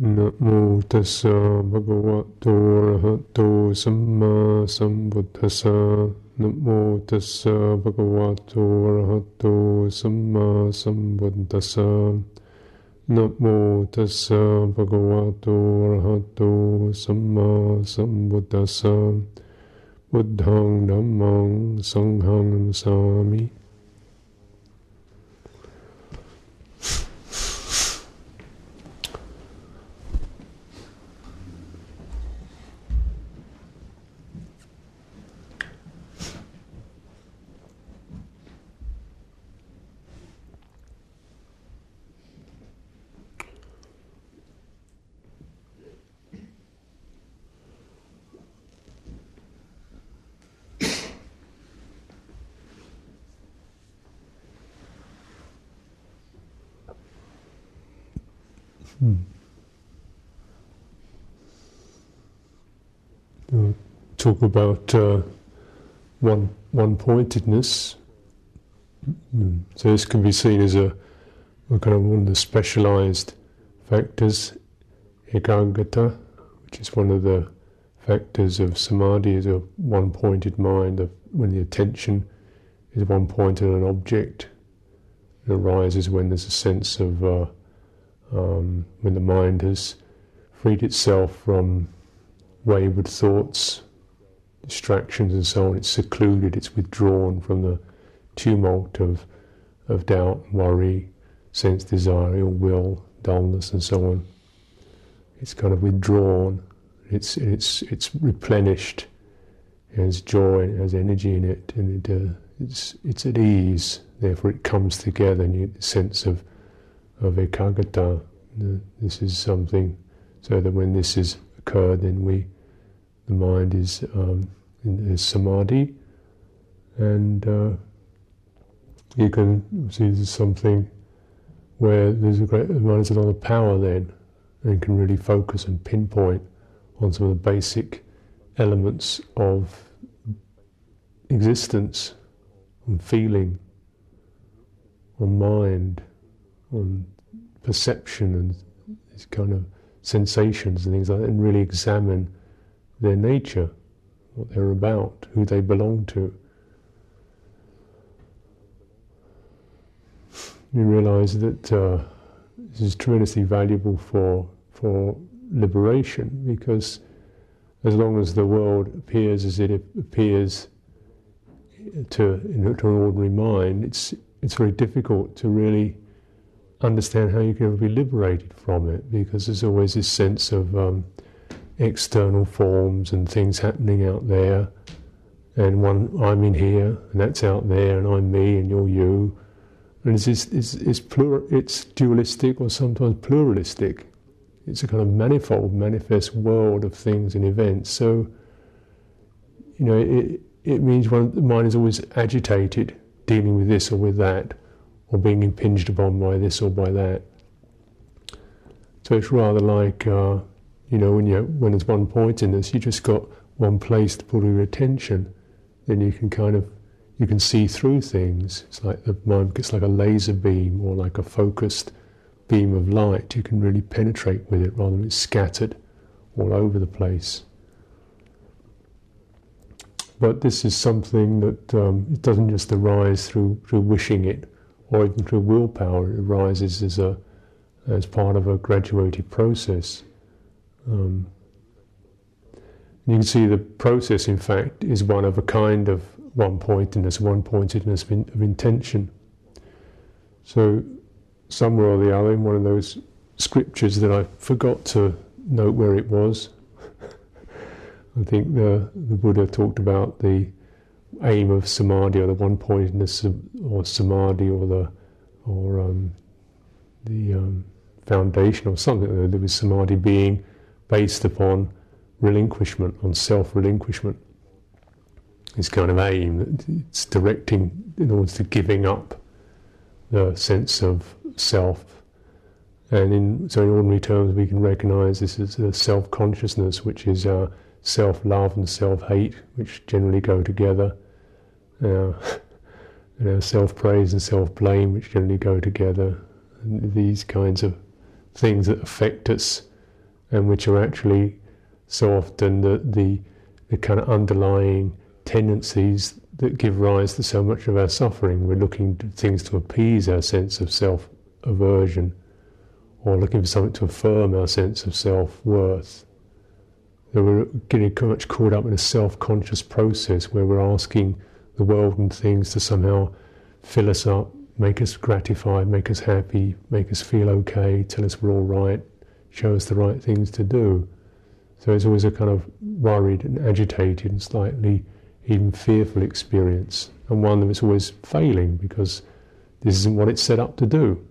Namo tassa bhagavato arahato samma sambuddhassa Namo tassa bhagavato arahato samma sambuddhassa Namo tassa bhagavato arahato samma sambuddhassa Buddhang dhammang sanghang sami about uh, one one pointedness. Mm. So this can be seen as a, a, kind of one of the specialized factors, ekaggata, which is one of the factors of samadhi, is a one-pointed mind of when the attention is one point on an object. It arises when there's a sense of uh, um, when the mind has freed itself from wayward thoughts, distractions, and so on. It's secluded, it's withdrawn from the tumult of, of doubt, worry, sense desire, ill will, dullness, and so on. It's kind of withdrawn, it's, it's, it's replenished, it has joy, it has energy in it, and it, uh, it's, it's at ease, therefore it comes together, get the sense of, of ekaggata. This is something, so that when this is occurred, then we the mind is um, is samadhi, and uh, you can see there's something where there's a great a lot of power then, and can really focus and pinpoint on some of the basic elements of existence, on feeling, on mind, on perception, and these kind of sensations and things like that, and really examine their nature, what they're about, who they belong to. You realize that uh, this is tremendously valuable for for liberation because as long as the world appears as it appears to, to an ordinary mind, it's it's very difficult to really understand how you can ever be liberated from it because there's always this sense of um, external forms and things happening out there, and one I'm in here and that's out there, and I'm me and you're you, and it's it's it's, it's, plur, it's dualistic or sometimes pluralistic. It's a kind of manifold, manifest world of things and events. So, you know, it it means one the mind is always agitated, dealing with this or with that, or being impinged upon by this or by that. So it's rather like. Uh, you know, when you when there's one point in this, you just got one place to put your attention, then you can kind of you can see through things. It's like the mind gets like a laser beam or like a focused beam of light. You can really penetrate with it rather than it's scattered all over the place. But this is something that um, it doesn't just arise through through wishing it or even through willpower. It arises as a as part of a graduated process. Um, you can see the process, in fact, is one of a kind of one pointedness, one pointedness of, in, of intention. So, somewhere or the other, in one of those scriptures that I forgot to note where it was, I think the, the Buddha talked about the aim of samadhi or the one pointedness of, or samadhi or the or um, the um, foundation or something. There was samadhi being based upon relinquishment, on self relinquishment. This kind of aim, it's directing in order to giving up the sense of self. And in, so, in ordinary terms, we can recognize this as a self consciousness, which is uh, self love and self hate, which generally go together. Uh, self praise and self blame, which generally go together. And these kinds of things that affect us and which are actually so often the, the, the kind of underlying tendencies that give rise to so much of our suffering. We're looking to things to appease our sense of self aversion or looking for something to affirm our sense of self worth. That we're getting much caught up in a self conscious process where we're asking the world and things to somehow fill us up, make us gratified, make us happy, make us feel okay, tell us we're all right, show us the right things to do. So it's always a kind of worried and agitated and slightly even fearful experience, and one that's always failing because this isn't what it's set up to do.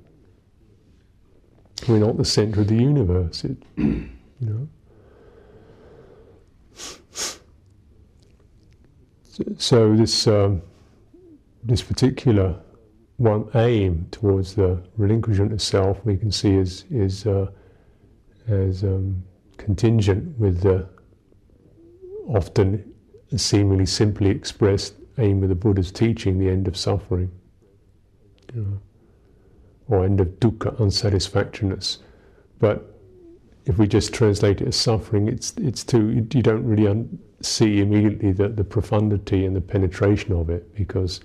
We're not the center of the universe, it, you know. So this um, this particular one aim towards the relinquishment of self we can see is is uh, as um, contingent with the often seemingly simply expressed aim of the Buddha's teaching, the end of suffering, you know, or end of dukkha, unsatisfactoriness. But if we just translate it as suffering, it's it's too you don't really un- see immediately the, the profundity and the penetration of it because,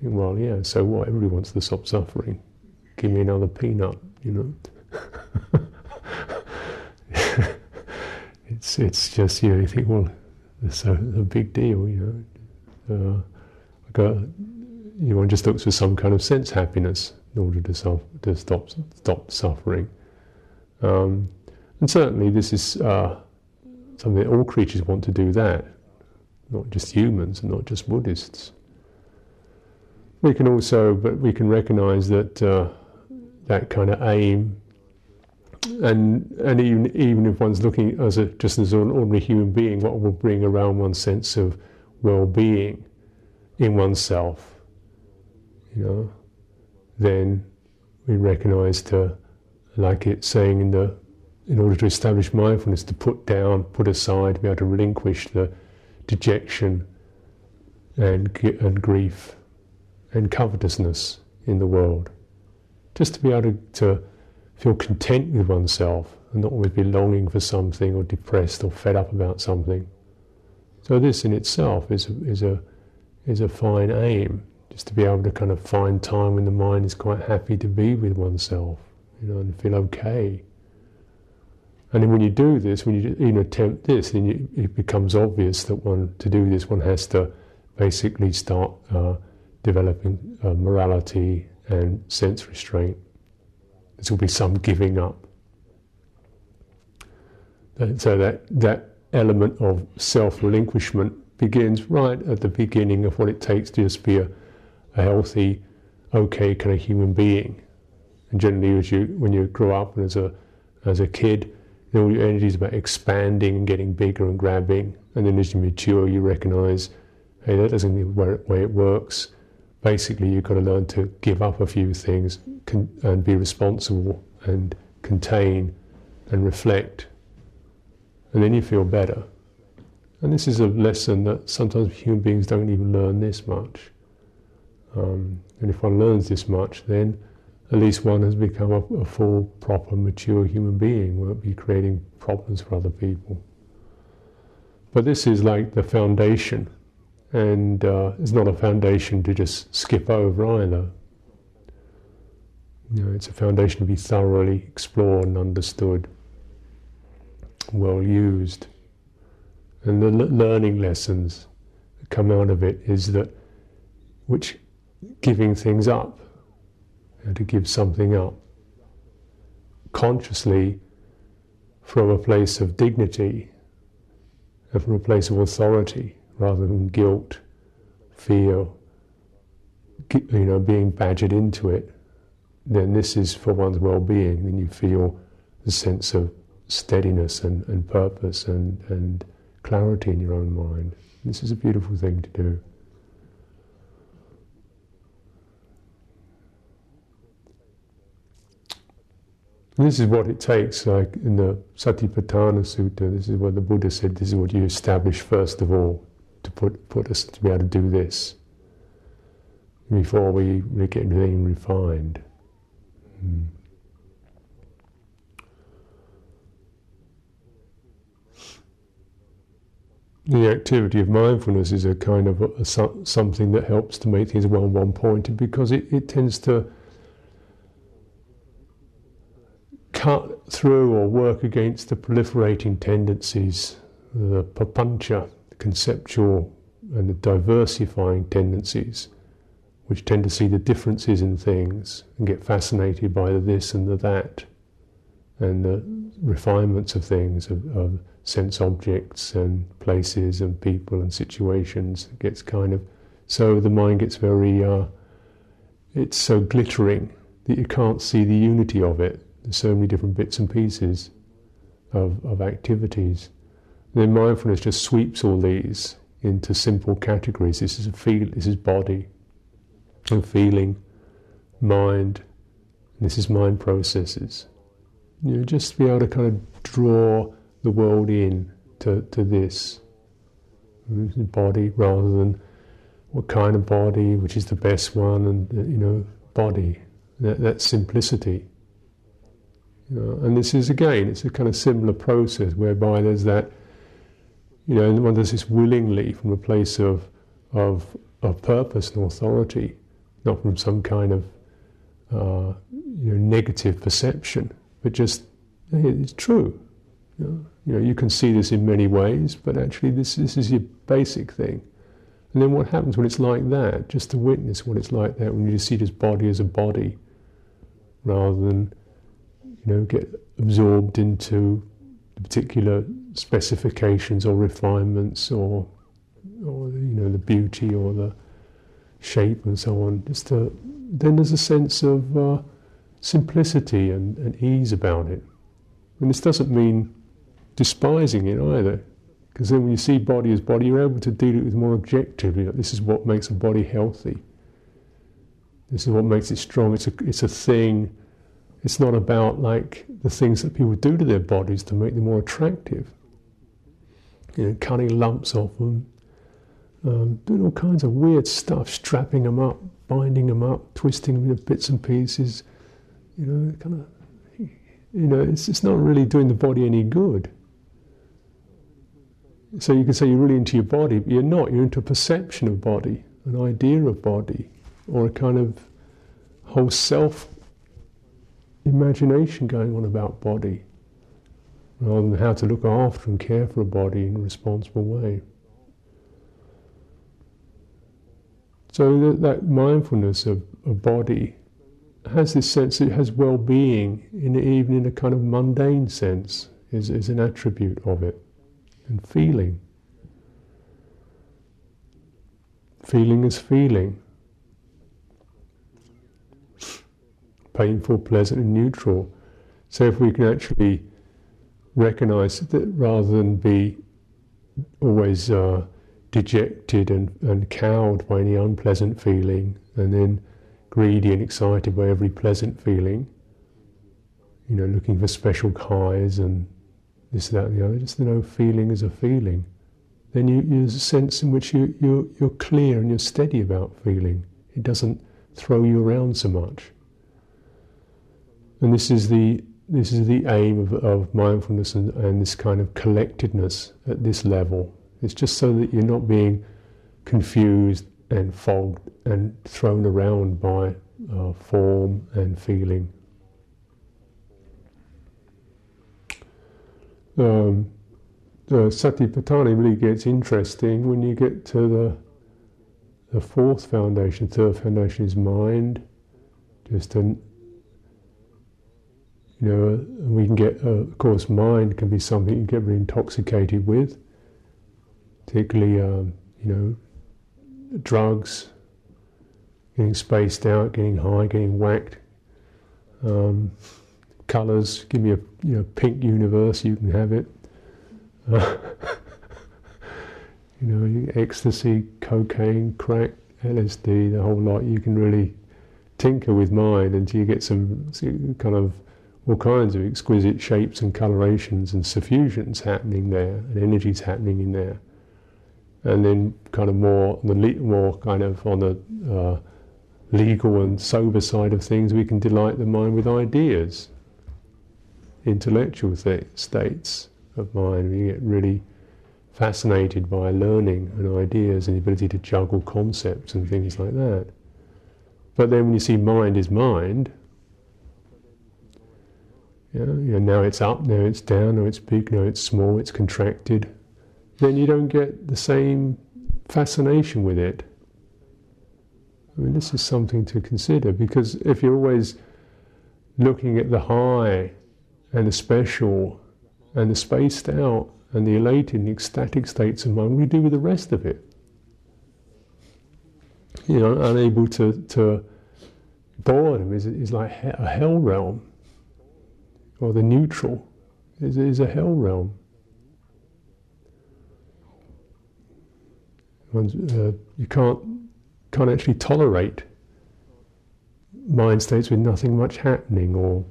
well, yeah, so what? Everybody wants to stop suffering. Give me another peanut, you know. it's it's just you know you think well it's a, a big deal you know. Uh, you know, one just looks for some kind of sense happiness in order to, self, to stop stop suffering. Um, and certainly this is uh, something that all creatures want to do that not just humans and not just Buddhists. We can also but we can recognize that uh, that kind of aim and and even even if one's looking as a just as an ordinary human being, what will bring around one's sense of well-being in oneself, you know, then we recognise to, like it's saying in the, in order to establish mindfulness, to put down, put aside, be able to relinquish the dejection and and grief and covetousness in the world, just to be able to, to feel content with oneself and not always be longing for something or depressed or fed up about something. So this in itself is a, is a is a fine aim, just to be able to kind of find time when the mind is quite happy to be with oneself, you know, and feel okay. And then when you do this, when you even attempt this, then you, it becomes obvious that one to do this, one has to basically start uh, developing uh, morality and sense restraint. There will be some giving up. And so that, that element of self relinquishment begins right at the beginning of what it takes to just be a, a healthy, okay kind of human being. And generally, as you, when you grow up and as a, as a kid, all your energy is about expanding and getting bigger and grabbing. And then as you mature, you recognize, hey, that doesn't the way it works. Basically, you've got to learn to give up a few things con- and be responsible and contain and reflect. And then you feel better. And this is a lesson that sometimes human beings don't even learn this much. Um, and if one learns this much, then at least one has become a, a full, proper, mature human being, won't be creating problems for other people. But this is like the foundation, and uh, it's not a foundation to just skip over either. You know, it's a foundation to be thoroughly explored and understood, well used. And the learning lessons that come out of it is that which giving things up, know, to give something up consciously from a place of dignity and from a place of authority rather than guilt, fear, you know, being badgered into it then this is for one's well-being. Then you feel the sense of steadiness and, and purpose and, and clarity in your own mind. This is a beautiful thing to do. This is what it takes, like in the Satipatthana Sutta, this is what the Buddha said, this is what you establish first of all, to put, put us to be able to do this, before we, get anything refined. Hmm. the activity of mindfulness is a kind of a, something that helps to make things well one pointed because it, it tends to cut through or work against the proliferating tendencies, the papancha, conceptual and the diversifying tendencies, which tend to see the differences in things and get fascinated by the this and the that, and the refinements of things, of, of sense objects and places and people and situations. It gets kind of so the mind gets very uh, it's so glittering that you can't see the unity of it. There's so many different bits and pieces of, of activities. Then mindfulness just sweeps all these into simple categories. This is feel. This is body and feeling, mind. and this is mind processes. You know, just be able to kind of draw the world in to, to this body rather than what kind of body, which is the best one, and you know, body. That, that simplicity. You know, and this is again, it's a kind of similar process whereby there's that, you know, and one does this willingly from a place of of of purpose and authority, not from some kind of uh, you know negative perception, but just it's true. You know, you know, you can see this in many ways, but actually this, this is your basic thing. And then what happens when it's like that? Just to witness what it's like that when you just see this body as a body, rather than, you know, get absorbed into particular specifications or refinements or, or you know, the beauty or the shape and so on. Just to, then there's a sense of uh, simplicity and, and ease about it. And this doesn't mean despising it either. Because then when you see body as body, you're able to deal with it with more objectively. This is what makes a body healthy. This is what makes it strong. It's a, it's a thing. It's not about like the things that people do to their bodies to make them more attractive. You know, cutting lumps off them, um, doing all kinds of weird stuff, strapping them up, binding them up, twisting them into bits and pieces. You know, kind of. You know, it's, it's not really doing the body any good. So you can say you're really into your body, but you're not. You're into a perception of body, an idea of body, or a kind of whole self imagination going on about body, rather than how to look after and care for a body in a responsible way. So that, that mindfulness of a body has this sense, it has well being, in, even in a kind of mundane sense, is, is an attribute of it and feeling. Feeling is feeling. Painful, pleasant, and neutral. So if we can actually recognize that rather than be always uh, dejected and, and cowed by any unpleasant feeling, and then greedy and excited by every pleasant feeling, you know, looking for special highs and this, that, and the other. Just to know feeling is a feeling. Then you, there's a sense in which you, you, you're clear and you're steady about feeling. It doesn't throw you around so much. And this is the this is the aim of, of mindfulness and, and, this kind of collectedness at this level. It's just so that you're not being confused and fogged and thrown around by uh, form and feeling. um, the Satipatthana really gets interesting when you get to the the fourth foundation. The Third foundation is mind. Just an you know, we can get, uh, of course, mind can be something you get really intoxicated with, particularly, um, you know, drugs, getting spaced out, getting high, getting whacked. Um, colours. Give me a you know, pink universe, you can have it. Uh, you know, ecstasy, cocaine, crack, LSD, the whole lot. You can really tinker with mind until you get some kind of all kinds of exquisite shapes and colorations and suffusions happening there, and energies happening in there. And then, kind of more the more kind of on the uh, legal and sober side of things, we can delight the mind with ideas intellectual th- states of mind. We get really fascinated by learning and ideas and the ability to juggle concepts and things like that. But then when you see mind is mind, know, now it's up, now it's down, now it's big, now it's small, it's contracted, then you don't get the same fascination with it. I mean, this is something to consider because if you're always looking at the high and the special and the spaced out and the elated and the ecstatic states of mind, what do you do with the rest of it? You know, unable to, to boredom is, is like a hell realm, or the neutral is, is a hell realm. Uh, you can't can't actually tolerate mind states with nothing much happening, or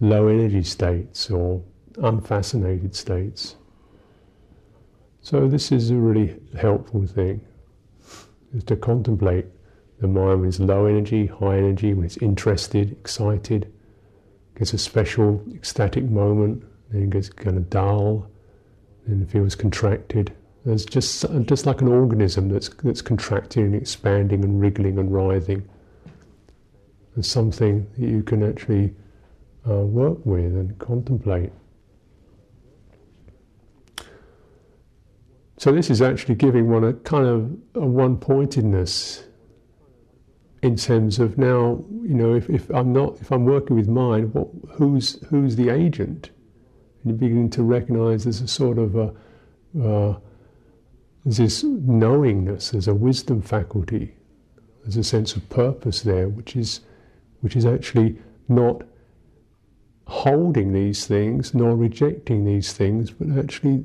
low energy states, or unfascinated states. So this is a really helpful thing, is to contemplate the mind when it's low energy, high energy, when it's interested, excited, gets a special ecstatic moment, then gets kind of dull, then feels contracted. It's just just like an organism that's that's contracting and expanding and wriggling and writhing. There's something that you can actually uh, work with and contemplate. So this is actually giving one a kind of a one-pointedness in terms of now, you know, if, if I'm not, if I'm working with mind, what, who's who's the agent? And you begin to recognise there's a sort of a, uh, there's this knowingness, there's a wisdom faculty, there's a sense of purpose there, which is which is actually not holding these things nor rejecting these things, but actually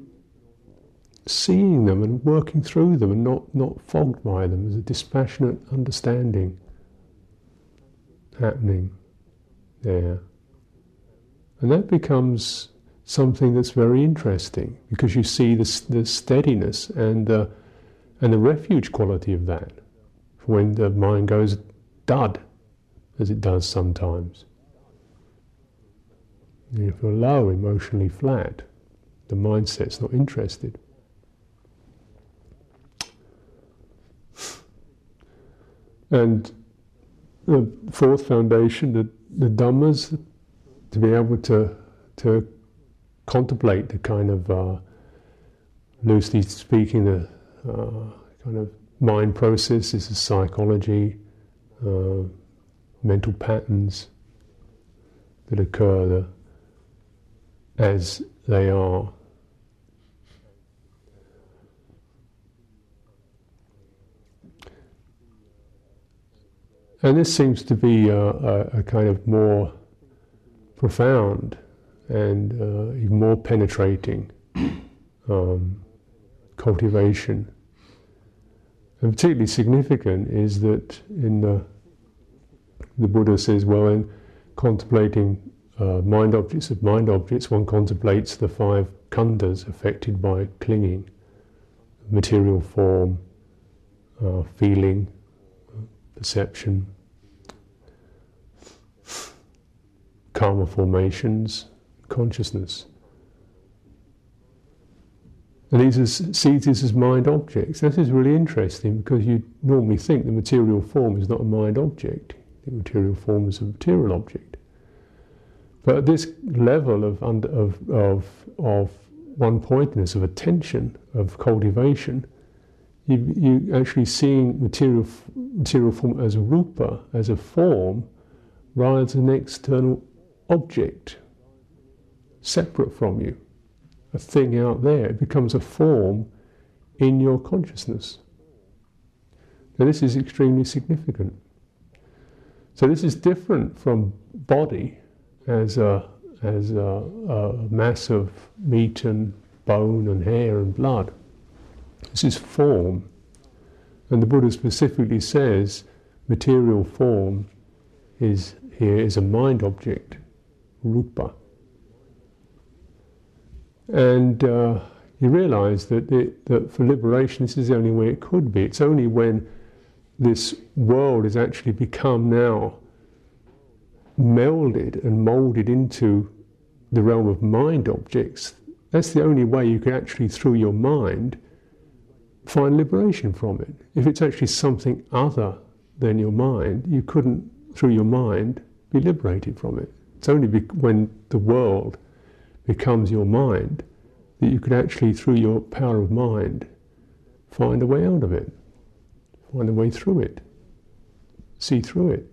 seeing them and working through them and not, not fogged by them. There's a dispassionate understanding happening there. And that becomes something that's very interesting because you see the, the steadiness and the, and the refuge quality of that when the mind goes dud, as it does sometimes. if you're low, emotionally flat, the mindset's not interested. And the fourth foundation, the, the Dhammas, to be able to, to contemplate the kind of, uh, loosely speaking, the uh, kind of mind processes of psychology, uh, mental patterns that occur the, as they are And this seems to be a, a, a kind of more profound and uh, even more penetrating um, cultivation. And particularly significant is that in the, the Buddha says, well, in contemplating uh, mind objects of mind objects, one contemplates the five khandhas affected by clinging, material form, uh, feeling, perception, karma formations, consciousness. And these are, see these as mind objects. This is really interesting because you normally think the material form is not a mind object. The material form is a material object. But at this level of, of, of, of one pointedness, of attention, of cultivation, you, you actually seeing material, material form as a rupa, as a form, rather than an external object, separate from you, a thing out there. It becomes a form in your consciousness. Now, this is extremely significant. So, this is different from body as a, as a, a mass of meat and bone and hair and blood. This is form. And the Buddha specifically says material form is here is a mind object, rupa. And uh, you realize that, it, that for liberation, this is the only way it could be. It's only when this world has actually become now melded and molded into the realm of mind objects that's the only way you can actually, through your mind, find liberation from it. If it's actually something other than your mind, you couldn't, through your mind, be liberated from it. It's only when the world becomes your mind that you could actually, through your power of mind, find a way out of it, find a way through it, see through it.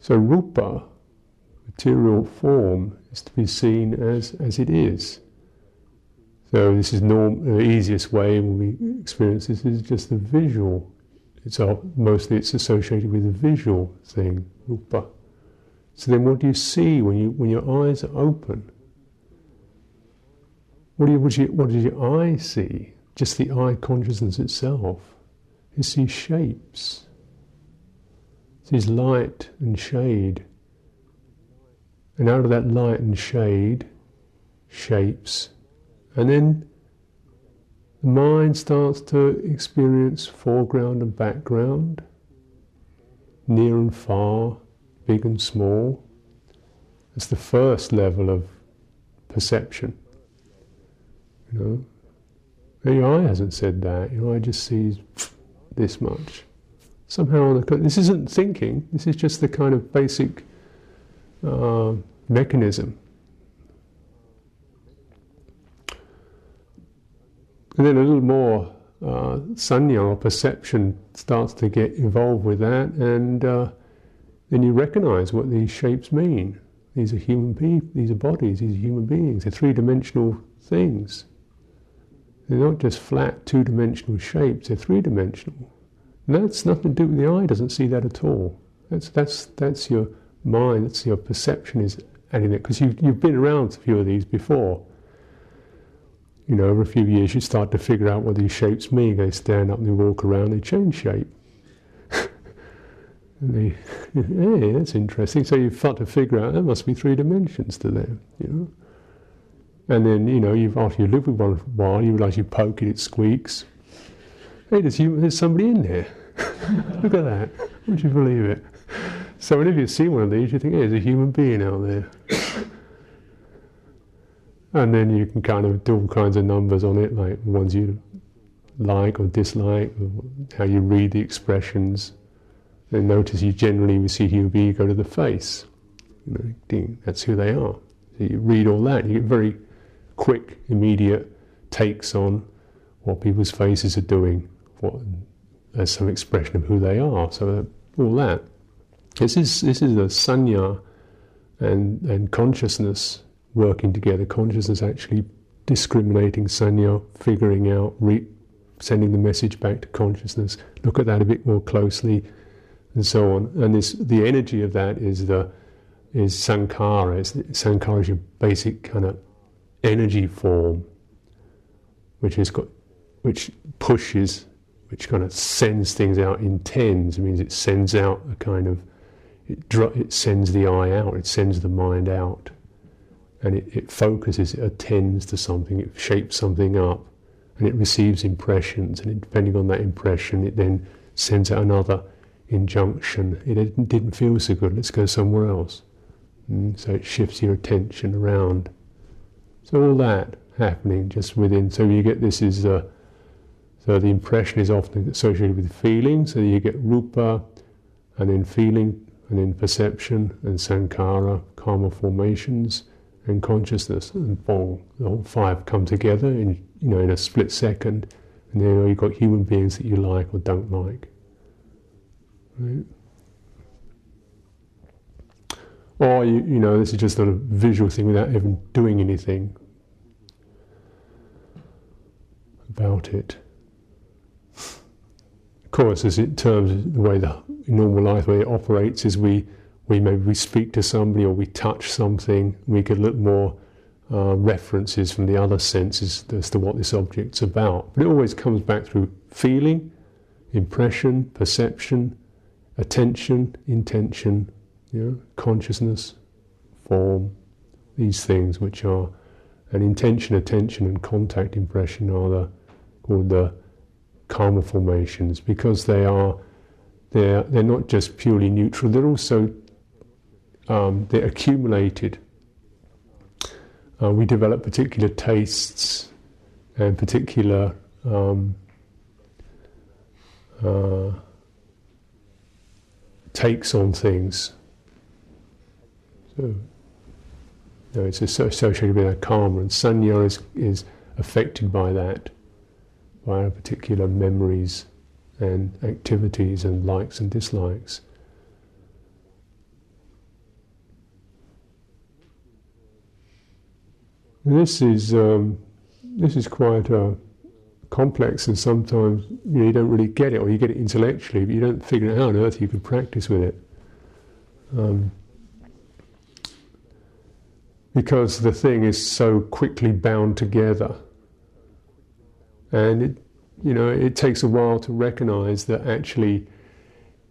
So, rupa, material form, is to be seen as, as it is. So, this is norm, the easiest way when we experience this is just the visual. It's mostly it's associated with the visual thing, rupa. So then, what do you see when you when your eyes are open? What do you, what, do you, what does your eye see? Just the eye consciousness itself. It sees shapes It sees light and shade. And out of that light and shade, shapes. And then the mind starts to experience foreground and background, near and far, big and small. It's the first level of perception. You know, your eye hasn't said that. Your eye just sees this much somehow this isn't thinking. This is just the kind of basic uh, mechanism. And then a little more uh, sanya or perception starts to get involved with that, and uh, then you recognize what these shapes mean. These are human people, these are bodies, these are human beings, they're three dimensional things. They're not just flat two dimensional shapes, they're three dimensional. That's nothing to do with the eye, doesn't see that at all. That's, that's, that's your mind, that's your perception is adding it, because you've, you've been around a few of these before. You know, over a few years you start to figure out what these shapes mean. They stand up and they walk around, they change shape. they, hey, that's interesting. So you start to figure out there must be three dimensions to them, you know. And then, you know, you've, after you live with one for a while, you realise you poke it, it squeaks. Hey, there's, there's somebody in there. Look at that. Would you believe it? So whenever you see one of these, you think, hey, there's a human being out there. and then you can kind of do all kinds of numbers on it, like ones you like or dislike, how you read the expressions. And notice you generally, we see human being, you go to the face. You know, ding, that's who they are. So you read all that, you get very quick, immediate takes on what people's faces are doing, what as some expression of who they are. So all that. This is this is a sanya and and consciousness working together. Consciousness actually discriminating sanya, figuring out, re- sending the message back to consciousness. Look at that a bit more closely, and so on. And this the energy of that is the is sankhara. It's, sankhara is your basic kind of energy form, which has got which pushes which kind of sends things out in tens. It means it sends out a kind of, it, it sends the eye out, it sends the mind out. And it, it focuses, it attends to something, it shapes something up, and it receives impressions. And depending on that impression, it then sends out another injunction. It didn't, feel so good, let's go somewhere else. Mm, so it shifts your attention around. So all that happening just within. So you get this is a so the impression is often associated with feeling, so you get rupa, and then feeling, and then perception, and sankhara, karma formations, and consciousness, and bong. The whole five come together in you know in a split second, and then you've got human beings that you like or don't like. Right? Or you, you know, this is just not a visual thing without even doing anything about it. Course, as it terms the way the normal life way it operates is we we maybe we speak to somebody or we touch something, we a little more uh, references from the other senses as to what this object's about. But it always comes back through feeling, impression, perception, attention, intention, you know, consciousness, form, these things which are an intention, attention, and contact impression are the called the karma formations because they are they're they're not just purely neutral. They're also um, they're accumulated. Uh, we develop particular tastes and particular um, uh, takes on things. So, you know, it's associated with our karma, and sanya is, is affected by that, by our particular memories and activities and likes and dislikes. And this is um, this is quite a complex, and sometimes you, know, you, don't really get it, or you get it intellectually, but you don't figure out how on earth you can practice with it. Um, because the thing is so quickly bound together, and it, you know, it takes a while to recognise that actually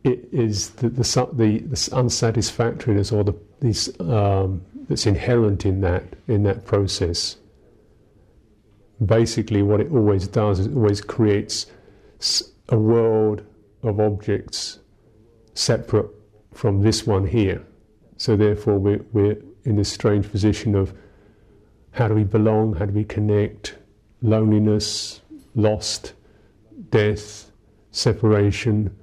it is the the, the, unsatisfactoriness or the these, um, that's inherent in that in that process basically what it always does is it always creates a world of objects separate from this one here. So therefore we're, we're in this strange position of how do we belong, how do we connect, loneliness, lost, death, separation,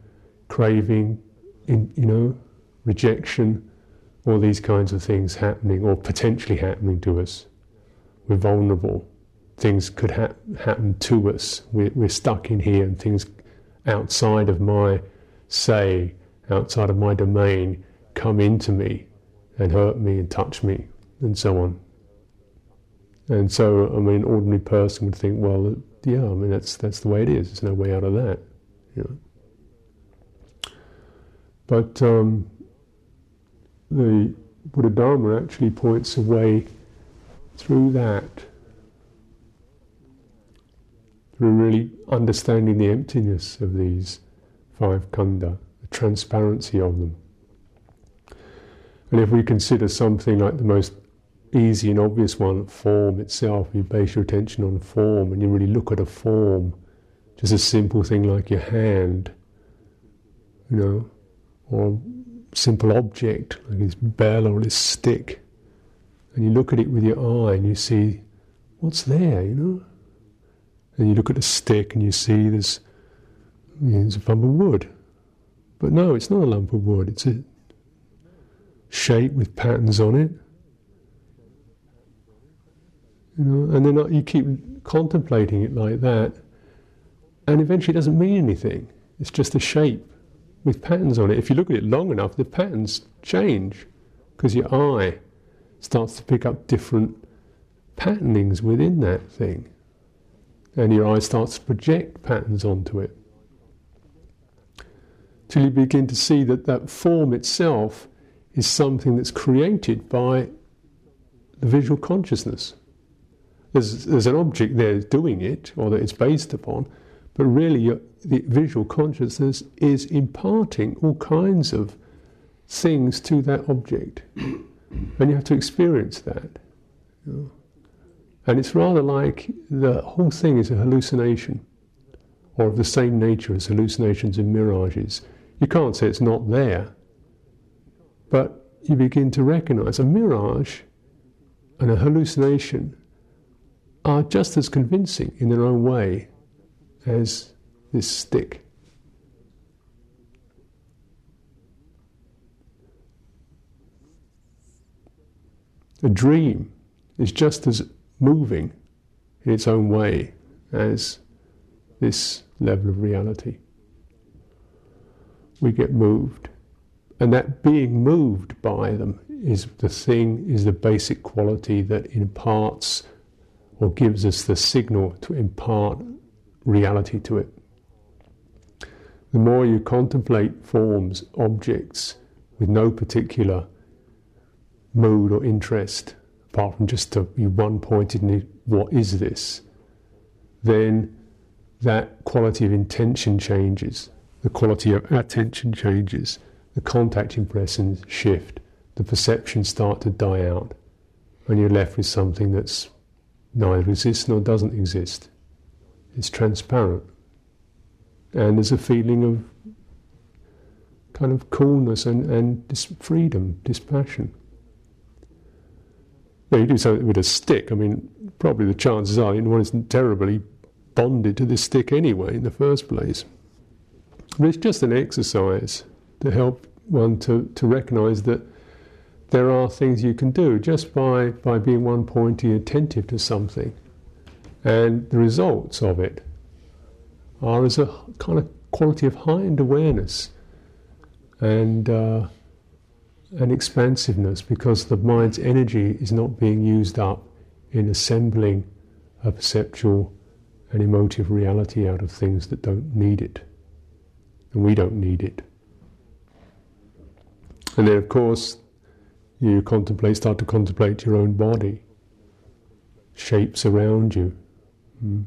craving, in, you know, rejection, all these kinds of things happening or potentially happening to us. We're vulnerable things could ha- happen to us. We're, we're stuck in here, and things outside of my say, outside of my domain, come into me and hurt me and touch me, and so on. And so, I mean, an ordinary person would think, well, yeah, I mean, that's that's the way it is. There's no way out of that, you know. But um, the Buddha Dharma actually points a way through that through really understanding the emptiness of these five khandha, the transparency of them. And if we consider something like the most easy and obvious one, form itself, you base your attention on form and you really look at a form, just a simple thing like your hand, you know, or a simple object like this bell or this stick, and you look at it with your eye and you see what's there, you know? And you look at a stick and you see there's, you a lump of wood. But no, it's not a lump of wood, it's a shape with patterns on it. You know, and then you keep contemplating it like that, and eventually it doesn't mean anything. It's just a shape with patterns on it. If you look at it long enough, the patterns change because your eye starts to pick up different patternings within that thing and your eye starts to project patterns onto it. Till you begin to see that that form itself is something that's created by the visual consciousness. There's, there's an object there doing it, or that it's based upon, but really your, the visual consciousness is imparting all kinds of things to that object. and you have to experience that. You know. And it's rather like the whole thing is a hallucination, or of the same nature as hallucinations and mirages. You can't say it's not there, but you begin to recognize a mirage and a hallucination are just as convincing in their own way as this stick. A dream is just as moving in its own way as this level of reality. We get moved. And that being moved by them is the thing, is the basic quality that imparts or gives us the signal to impart reality to it. The more you contemplate forms, objects, with no particular mood or interest, apart from just to be one pointed in what is this, then that quality of intention changes, the quality of attention changes, the contact impressions shift, the perceptions start to die out, and you're left with something that's neither exists nor doesn't exist. It's transparent. And there's a feeling of kind of coolness and, and dis- freedom, dispassion. Now, you do something with a stick, I mean, probably the chances are one isn't terribly bonded to this stick anyway in the first place. But it's just an exercise to help one to, to recognize that there are things you can do just by, by being one pointy attentive to something. And the results of it are as a kind of quality of heightened awareness and uh, and expansiveness because the mind's energy is not being used up in assembling a perceptual and emotive reality out of things that don't need it. And we don't need it. And then, of course, you contemplate, start to contemplate your own body, shapes around you, mm.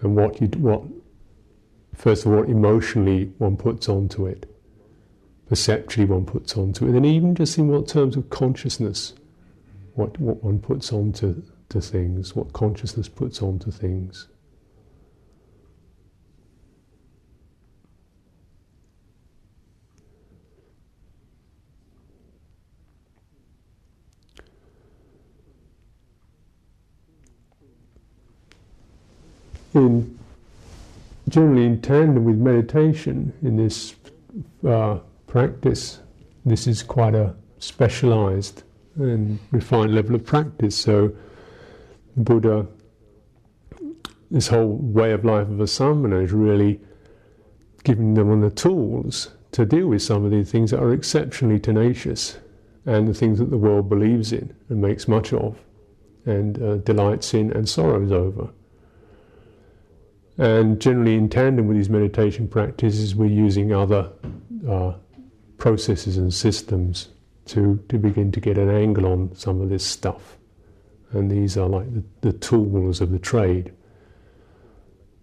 and what you what first of all emotionally one puts onto it, perceptually one puts onto it, and even just in what terms of consciousness, what what one puts onto to things, what consciousness puts onto things. In generally in tandem with meditation in this uh, practice, this is quite a specialized and refined level of practice. So, Buddha, this whole way of life of a samana is really giving them the tools to deal with some of these things that are exceptionally tenacious and the things that the world believes in and makes much of and uh, delights in and sorrows over. And generally, in tandem with these meditation practices, we're using other uh, processes and systems to, to begin to get an angle on some of this stuff. And these are like the, the tools of the trade.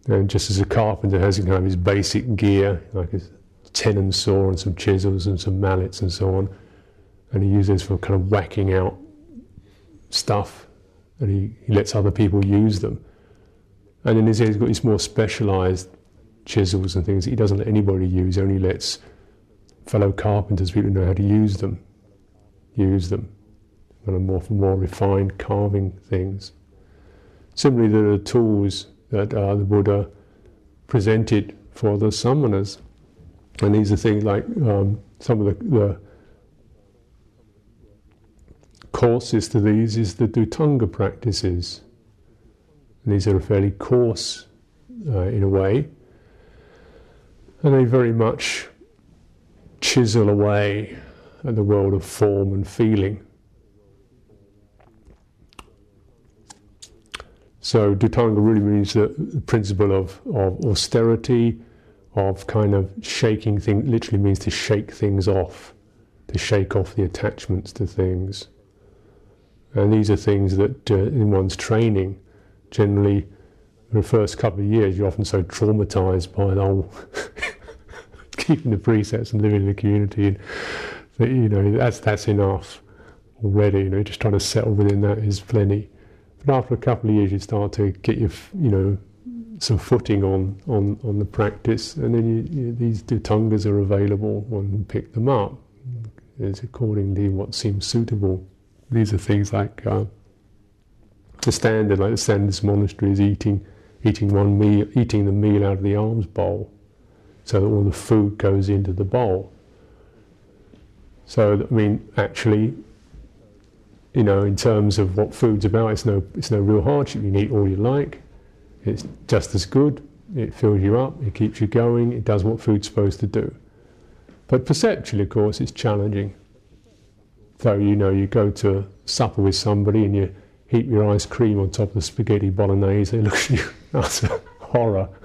And just as a carpenter has kind of his basic gear, like his tenon saw and some chisels and some mallets and so on, and he uses for kind of whacking out stuff, and he, he lets other people use them. And then he's got these more specialized chisels and things that he doesn't let anybody use, only lets fellow carpenters, people who know how to use them, use them. Kind of more for more refined carving things. Similarly, there are tools that uh, the Buddha presented for the samanas. And these are things like um, some of the, the courses to these is the Dhutanga practices. These are fairly coarse uh, in a way. And they very much chisel away at the world of form and feeling. So Dhutanga really means the principle of, of austerity, of kind of shaking things, literally means to shake things off, to shake off the attachments to things. And these are things that uh, in one's training generally the first couple of years you're often so traumatized by the whole keeping the precepts and living in the community and that you know that's that's enough already you know just trying to settle within that is plenty. But after a couple of years you start to get your you know some footing on on on the practice and then you, you, these dhutangas are available one can pick them up it's accordingly what seems suitable. These are things like uh, the standard, like the standards monastery, is eating eating one meal, eating the meal out of the alms bowl, so that all the food goes into the bowl. So I mean, actually, you know, in terms of what food's about, it's no it's no real hardship. You can eat all you like. It's just as good. It fills you up. It keeps you going. It does what food's supposed to do. But perceptually, of course, it's challenging. So you know, you go to supper with somebody and you heap your ice cream on top of the spaghetti bolognese. they Look at you, that's a horror.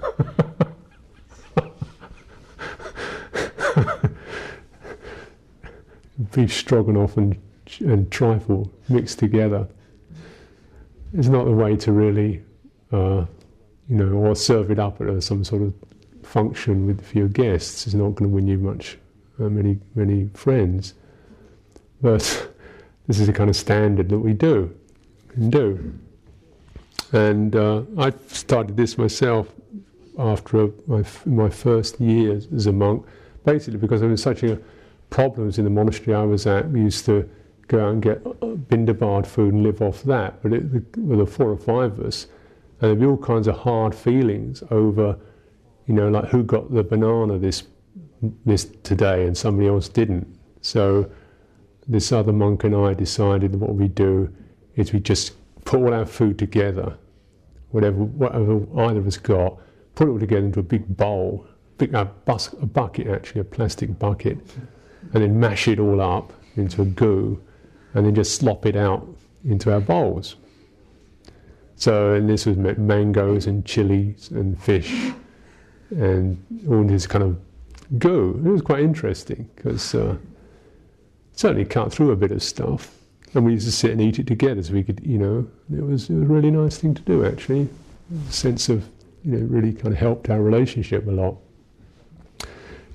Beef stroganoff and, and trifle mixed together is not the way to really, uh, you know, or serve it up at some sort of function with for your guests. It's not going to win you much, uh, many many friends. But this is the kind of standard that we do can do. And uh, I started this myself after a, my, my first year as a monk, basically because there was such a problems in the monastery I was at. We used to go out and get bindabad food and live off that. But it, there were four or five of us, and there'd be all kinds of hard feelings over, you know, like who got the banana this this today and somebody else didn't. So this other monk and I decided what we do is we just put all our food together, whatever whatever either of us got, put it all together into a big bowl, big a, bus, a bucket actually, a plastic bucket, and then mash it all up into a goo, and then just slop it out into our bowls. So, and this was mangoes and chilies and fish and all this kind of goo. It was quite interesting because uh, certainly cut through a bit of stuff. And we used to sit and eat it together so we could, you know, it was, it was a really nice thing to do actually. A sense of, you know, really kind of helped our relationship a lot.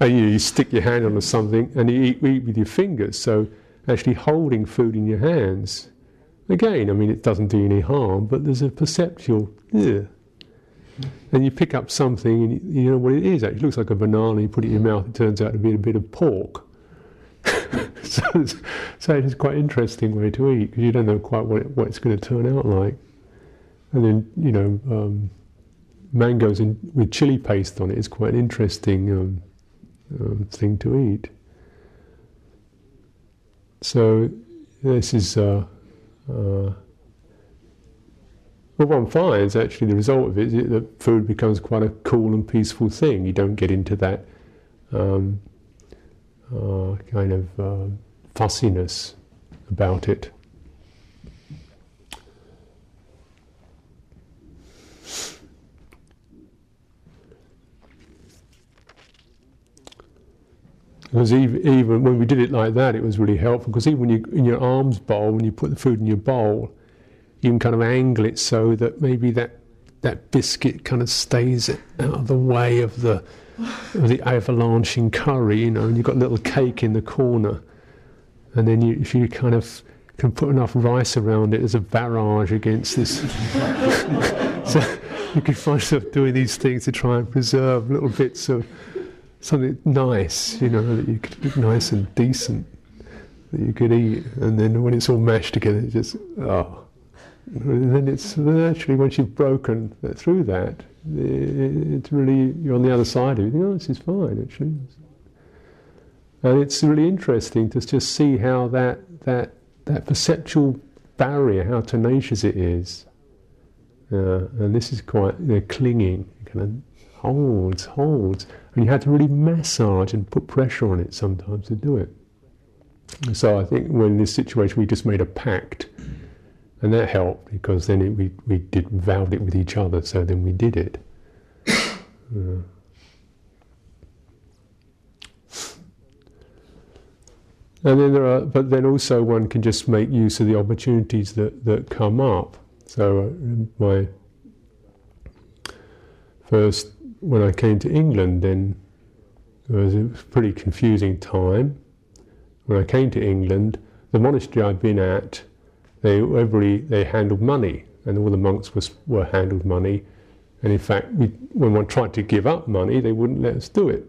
And you, you stick your hand onto something and you eat, eat with your fingers, so actually holding food in your hands. Again, I mean, it doesn't do any harm, but there's a perceptual. And you pick up something and you, you know what it is. It looks like a banana, you put it in your mouth, it turns out to be a bit of pork. so, it's, so it's quite interesting way to eat because you don't know quite what, it, what it's going to turn out like. And then, you know, um, mangoes in, with chili paste on it is quite an interesting um, um, thing to eat. So this is uh, uh, what one finds actually the result of it is that food becomes quite a cool and peaceful thing. You don't get into that um, uh, kind of uh, fussiness about it. Because even, even when we did it like that, it was really helpful. Because even when you in your arms bowl, when you put the food in your bowl, you can kind of angle it so that maybe that that biscuit kind of stays out of the way of the the avalanching curry, you know, and you've got a little cake in the corner, and then you, if you kind of can put enough rice around it as a barrage against this, so you can find yourself doing these things to try and preserve little bits of something nice, you know, that you could look nice and decent that you could eat, and then when it's all mashed together, it just oh. And then it's actually once you've broken through that, it's really you're on the other side of it. Know, this is fine actually, and it's really interesting to just see how that that that perceptual barrier, how tenacious it is. Uh, and this is quite you know, clinging, kind of holds, holds, and you had to really massage and put pressure on it sometimes to do it. So I think when this situation we just made a pact, and that helped because then it, we we did vowed it with each other. So then we did it. And then there are, but then also one can just make use of the opportunities that, that come up. So uh, my first when I came to England, then it was a pretty confusing time. When I came to England, the monastery I'd been at, they they handled money, and all the monks was, were handled money. And in fact, we, when one tried to give up money, they wouldn't let us do it.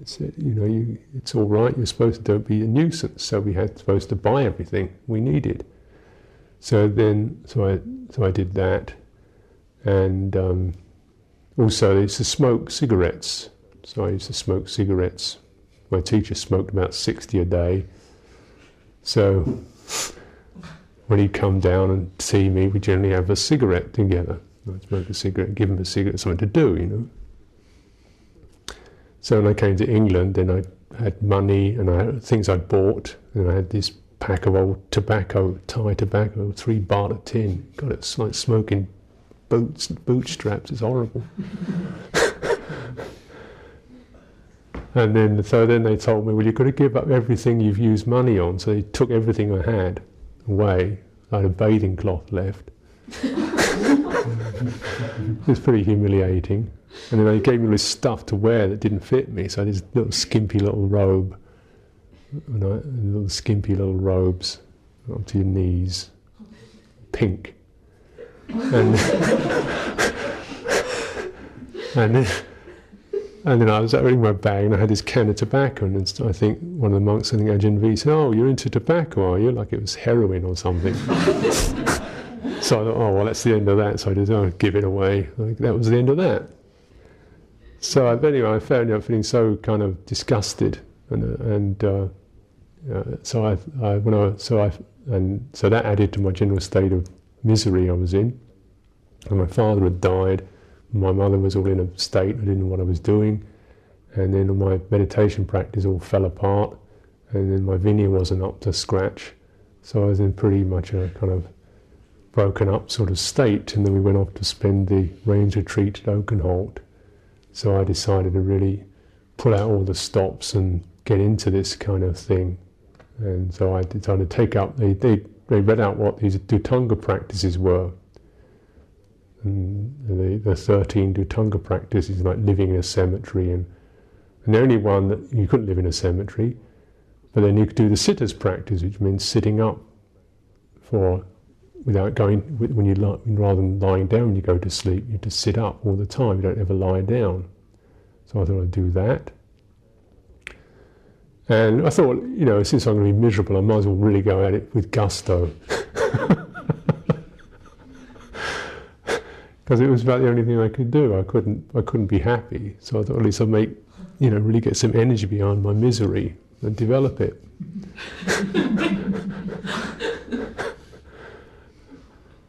It's, you know, you, it's all right. You're supposed to don't be a nuisance. So we had supposed to buy everything we needed. So then, so I so I did that, and um, also, they used to smoke cigarettes. So I used to smoke cigarettes. My teacher smoked about 60 a day. So when he'd come down and see me, we generally have a cigarette together. I'd smoke a cigarette, give him a cigarette, something to do, you know. So when I came to England, then I had money and I had things I'd bought, and I had this pack of old tobacco, Thai tobacco, three baht a tin. God, it's like smoking boots, bootstraps. It's horrible. and then, so then they told me, well, you've got to give up everything you've used money on. So they took everything I had away. I had a bathing cloth left. it was pretty humiliating. And then they gave me all this stuff to wear that didn't fit me. So I had this little skimpy little robe, and I, little skimpy little robes up to your knees, pink and and and then I was opening my bag and I had this can of tobacco, and I think one of the monks, I think Ajahn V, said, "Oh, you're into tobacco, are you?" Like it was heroin or something. so I thought, "Oh, well, that's the end of that." So I just oh, give it away. Like, that was the end of that. So I, anyway, I found out feeling so kind of disgusted, and and uh, uh, so I, I when I so I and so that added to my general state of misery I was in. And my father had died my mother was all in a state, I didn't know what I was doing. And then my meditation practice all fell apart, and then my vinaya wasn't up to scratch. So I was in pretty much a kind of broken up sort of state, and then we went off to spend the rains retreat at Oakenholt. So I decided to really pull out all the stops and get into this kind of thing. And so I decided to take up, they, they, they read out what these Dhutanga practices were, Mm, the, the 13 Dhutanga practice is like living in a cemetery, and, and the only one that you couldn't live in a cemetery, but then you could do the sitters practice, which means sitting up for without going when you rather than lying down when you go to sleep, you just sit up all the time. You don't ever lie down. So I thought I'd do that. And I thought, you know, since I'm going to be miserable, I might as well really go at it with gusto. because it was about the only thing I could do. I couldn't, I couldn't be happy. So I thought at least I'd make, you know, really get some energy behind my misery and develop it.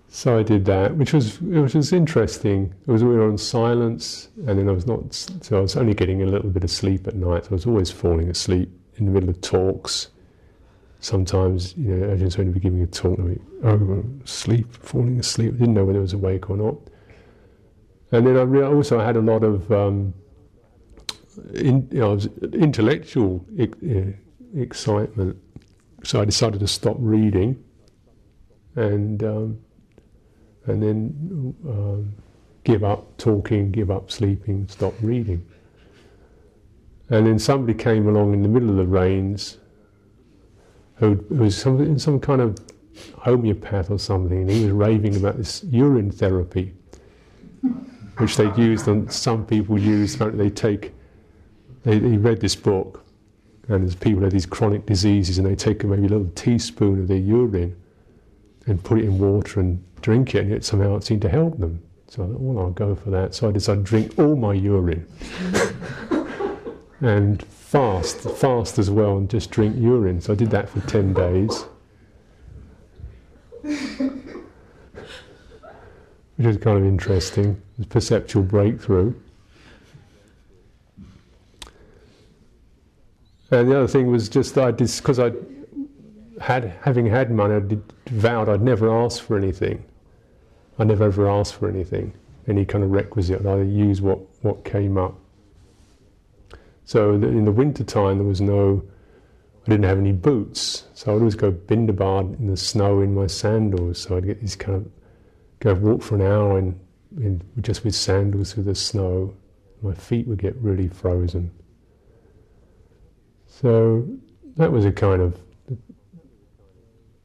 so I did that, which was which was interesting. It was all on silence, and then I was not. So I was only getting a little bit of sleep at night. So I was always falling asleep in the middle of talks. Sometimes, you know, was going to be giving a talk, and I oh, sleep, falling asleep. I didn't know whether I was awake or not. And then I also had a lot of um, in, you know, intellectual excitement. So I decided to stop reading, and um, and then um, give up talking, give up sleeping, stop reading. And then somebody came along in the middle of the rains, who, who was some, some kind of homeopath or something, and he was raving about this urine therapy which they used and some people use. They take, they, read this book, and there's people have these chronic diseases, and they take maybe a little teaspoon of their urine and put it in water and drink it, and it somehow it seemed to help them. So I thought, well, I'll go for that. So I decided to drink all my urine and fast, fast as well, and just drink urine. So I did that for 10 days which is kind of interesting, perceptual breakthrough. And the other thing was just I did because I had having had money, I did, vowed I'd never ask for anything. I never ever asked for anything, any kind of requisite. I'd use what what came up. So in the winter time, there was no. I didn't have any boots, so I'd always go bindabad in the snow in my sandals. So I'd get these kind of go walk for an hour in, in, just with sandals through the snow. My feet would get really frozen. So that was a kind of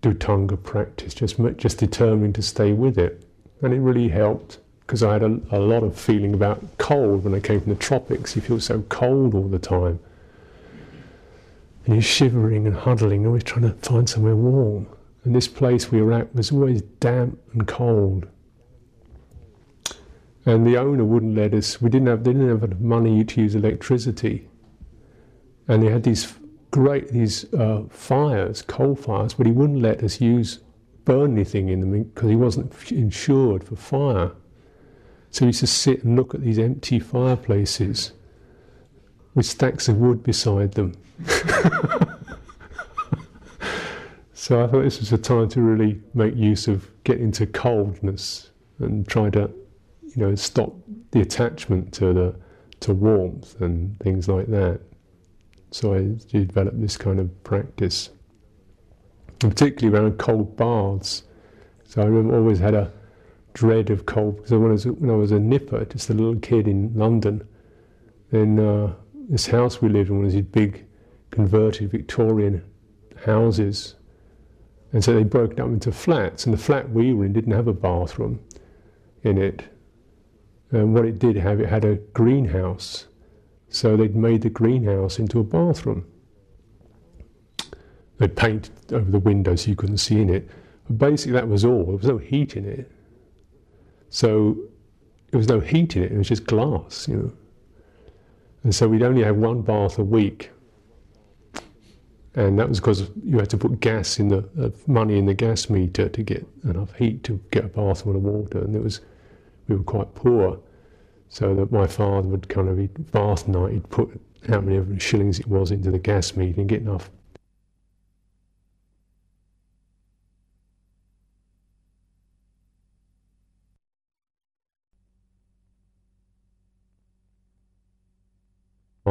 Dhutanga practice, just just determining to stay with it, and it really helped because I had a, a lot of feeling about cold when I came from the tropics. You feel so cold all the time, and you're shivering and huddling, always trying to find somewhere warm. And this place we were at was always damp and cold. And the owner wouldn't let us, we didn't have, they didn't have enough money to use electricity. And they had these great, these uh, fires, coal fires, but he wouldn't let us use, burn anything in them because he wasn't insured for fire. So we used to sit and look at these empty fireplaces with stacks of wood beside them. So I thought this was a time to really make use of getting into coldness and try to, you know, stop the attachment to the to warmth and things like that. So I developed this kind of practice, and particularly around cold baths. So I remember always had a dread of cold because when I was when I was a nipper, just a little kid in London, then uh, this house we lived in was these big converted Victorian houses and so they broke it up into flats, and the flat we were in didn't have a bathroom in it. And what it did have, it had a greenhouse. So they'd made the greenhouse into a bathroom. They'd painted over the window so you couldn't see in it. But basically, that was all. There was no heat in it. So there was no heat in it, it was just glass, you know. And so we'd only have one bath a week. And that was because you had to put gas in the uh, money in the gas meter to get enough heat to get a bath full of water. And it was, we were quite poor. So that my father would kind of eat bath night, he'd put how many shillings it was into the gas meter and get enough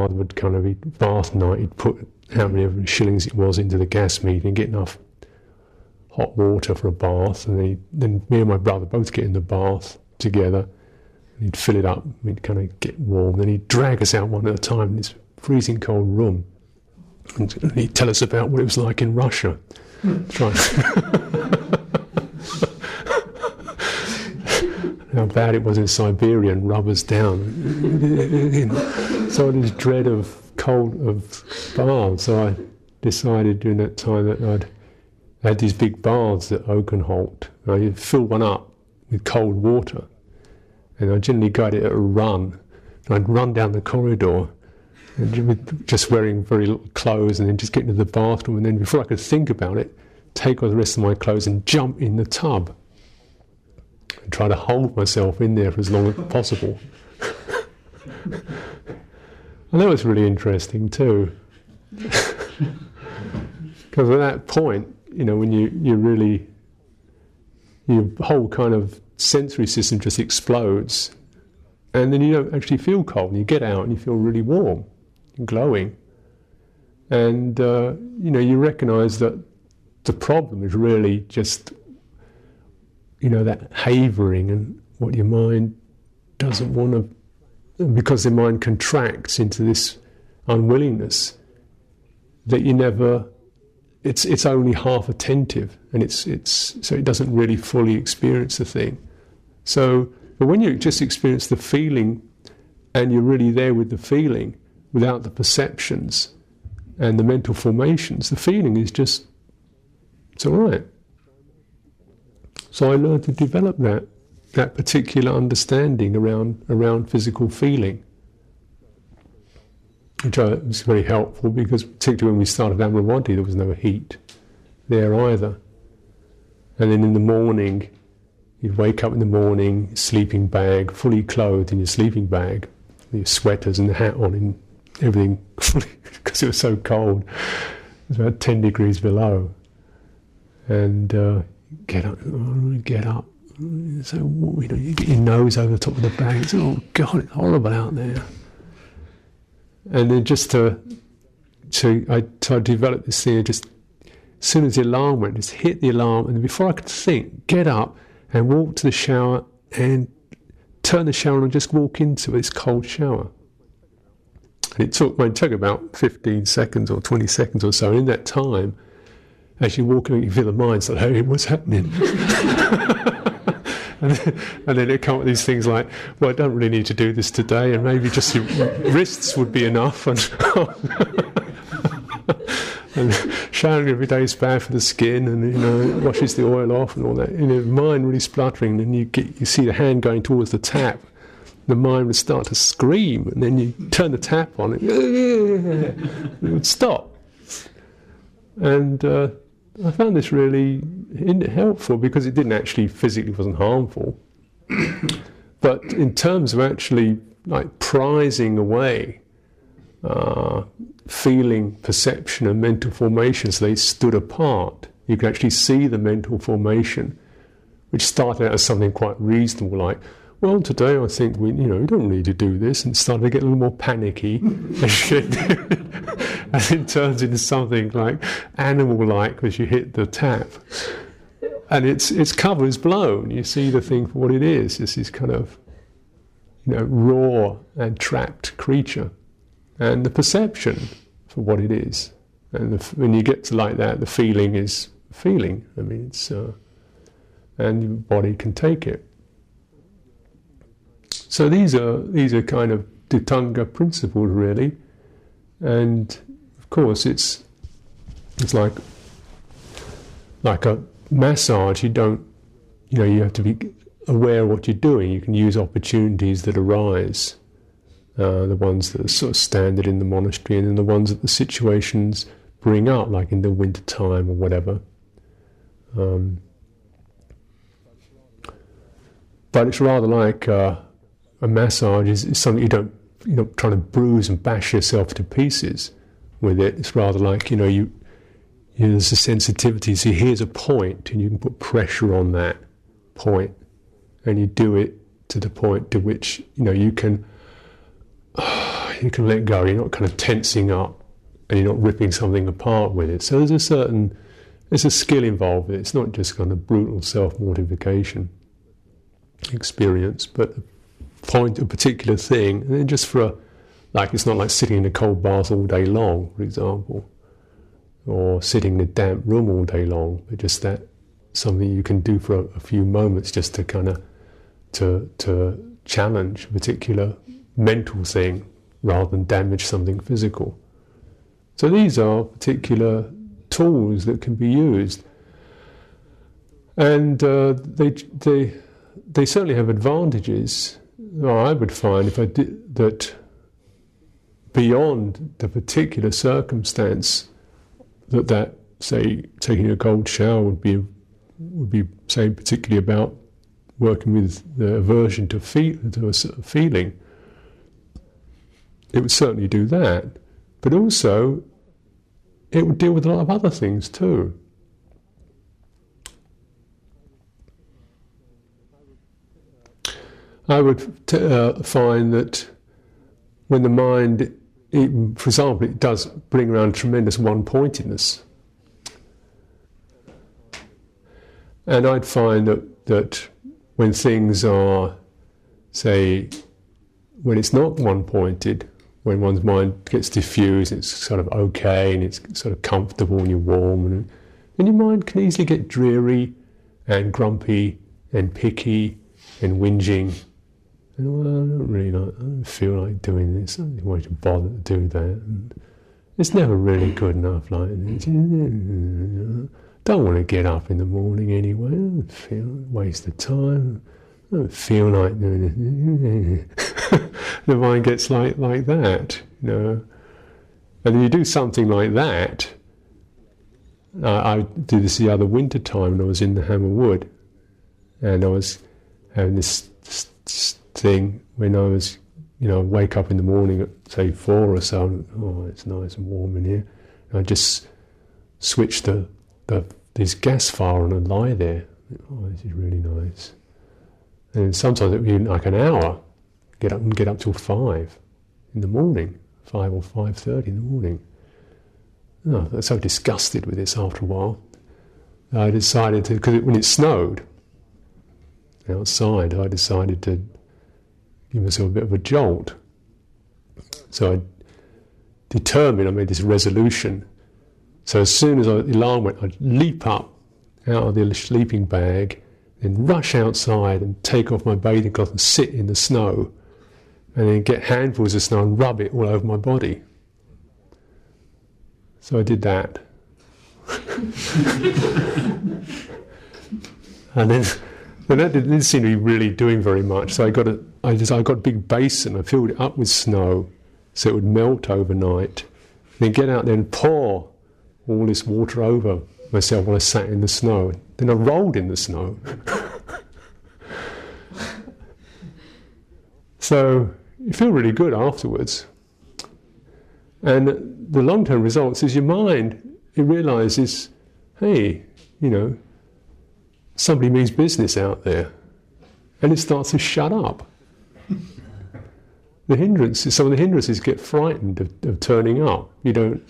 father would kind of eat bath night, he'd put how many shillings it was into the gas meter and get enough hot water for a bath. And then, then me and my brother both get in the bath together. He'd fill it up, we'd kind of get warm. Then he'd drag us out one at a time in this freezing cold room. And he'd tell us about what it was like in Russia. Hmm. Try how bad it was in Siberia and rubbers down. so this dread of cold of baths. So I decided during that time that I'd had these big baths at Oakenholt. I fill one up with cold water, and I generally got it at a run. And I'd run down the corridor, and just wearing very little clothes, and then just get into the bathroom, and then before I could think about it, take off the rest of my clothes and jump in the tub and try to hold myself in there for as long as possible. and that was really interesting too. Because at that point, you know, when you, you really, your whole kind of sensory system just explodes, and then you don't actually feel cold, and you get out and you feel really warm and glowing. And, uh, you know, you recognize that the problem is really just you know, that havering and what your mind doesn't want to, because the mind contracts into this unwillingness that you never, it's, it's only half attentive and it's, it's, so it doesn't really fully experience the thing. So, but when you just experience the feeling and you're really there with the feeling without the perceptions and the mental formations, the feeling is just, it's all right. So I learned to develop that that particular understanding around around physical feeling, which was very helpful because particularly when we started Amaravati, there was no heat there either. And then in the morning, you'd wake up in the morning, sleeping bag, fully clothed in your sleeping bag, your sweaters and the hat on, and everything, because it was so cold. It was about 10 degrees below. And uh, get up, get up. So you know, you get your nose over the top of the bag. It's, oh God, it's horrible out there. And then just to, to I to develop this thing. Just as soon as the alarm went, just hit the alarm, and before I could think, get up and walk to the shower and turn the shower on and just walk into this cold shower. And it took, well, it took about 15 seconds or 20 seconds or so. And in that time, as you walk along, you feel the mind's like, hey, what's happening? and, then, and then it come with these things like, well, I don't really need to do this today, and maybe just your wrists would be enough. And, and showering every day is bad for the skin, and you know, it washes the oil off and all that. You know, mind really spluttering, and you get you see the hand going towards the tap. The mind would start to scream, and then you turn the tap on, and it would stop. And uh, I found this really helpful because it didn't actually physically wasn't harmful, but in terms of actually like prizing away uh, feeling, perception, and mental formations, they stood apart. You could actually see the mental formation, which started out as something quite reasonable, like well, today I think we, you know, we don't need to do this, and started to get a little more panicky, and it turns into something like animal-like as you hit the tap, and its its cover is blown. You see the thing for what it is. This kind of, you know, raw and trapped creature, and the perception for what it is. And the, when you get to like that, the feeling is feeling. I mean, it's uh, and your body can take it. So these are these are kind of Dhutanga principles, really. And course, it's it's like like a massage. You don't, you know, you have to be aware of what you're doing. You can use opportunities that arise, uh, the ones that are sort of standard in the monastery, and then the ones that the situations bring up, like in the winter time or whatever. Um, but it's rather like uh, a massage is, is, something you don't you're not trying to bruise and bash yourself to pieces with it. It's rather like you know you, you know, there's a sensitivity. So here's a point, and you can put pressure on that point, and you do it to the point to which you know you can you can let go. You're not kind of tensing up, and you're not ripping something apart with it. So there's a certain there's a skill involved. It's not just kind of brutal self mortification experience, but point a particular thing, and then just for a, like it's not like sitting in a cold bath all day long, for example, or sitting in a damp room all day long, but just that something you can do for a, a few moments just to kind of to to challenge a particular mental thing rather than damage something physical. So these are particular tools that can be used, and uh, they they they certainly have advantages. I would find if I did that beyond the particular circumstance that that say taking a cold shower would be would be say particularly about working with the aversion to feel to a sort of feeling. It would certainly do that, but also it would deal with a lot of other things too. I would t- uh, find that when the mind, it, for example, it does bring around tremendous one pointedness. And I'd find that, that when things are, say, when it's not one pointed, when one's mind gets diffused, it's sort of okay and it's sort of comfortable and you're warm, and, and your mind can easily get dreary and grumpy and picky and whinging and well, I don't really like, I don't feel like doing this. I don't want to bother to do that. And it's never really good enough. Like, don't want to get up in the morning anyway. I don't feel waste of time. I don't feel like doing it. the mind gets like like that, you know. And then you do something like that. I, I did this the other winter time when I was in the Hammer Wood, and I was having this, this thing when I was, you know, wake up in the morning at say four or so. Oh, it's nice and warm in here. And I just switch the, the this gas fire on and lie there. Oh, this is really nice. And sometimes it would be like an hour. Get up and get up till five in the morning, five or five thirty in the morning. Oh, I was so disgusted with this after a while. I decided to because when it snowed outside, I decided to give myself a bit of a jolt. So I determined, I made this resolution. So as soon as the alarm went, I'd leap up out of the sleeping bag, then rush outside and take off my bathing cloth and sit in the snow, and then get handfuls of snow and rub it all over my body. So I did that. and then and that didn't seem to be really doing very much. So I got a, I just, I got a big basin. I filled it up with snow, so it would melt overnight. And Then get out there and pour all this water over myself when I sat in the snow. Then I rolled in the snow. so you feel really good afterwards. And the long-term results is your mind. It realizes, hey, you know, somebody means business out there, and it starts to shut up. The hindrances, some of the hindrances get frightened of, of turning up. You don't.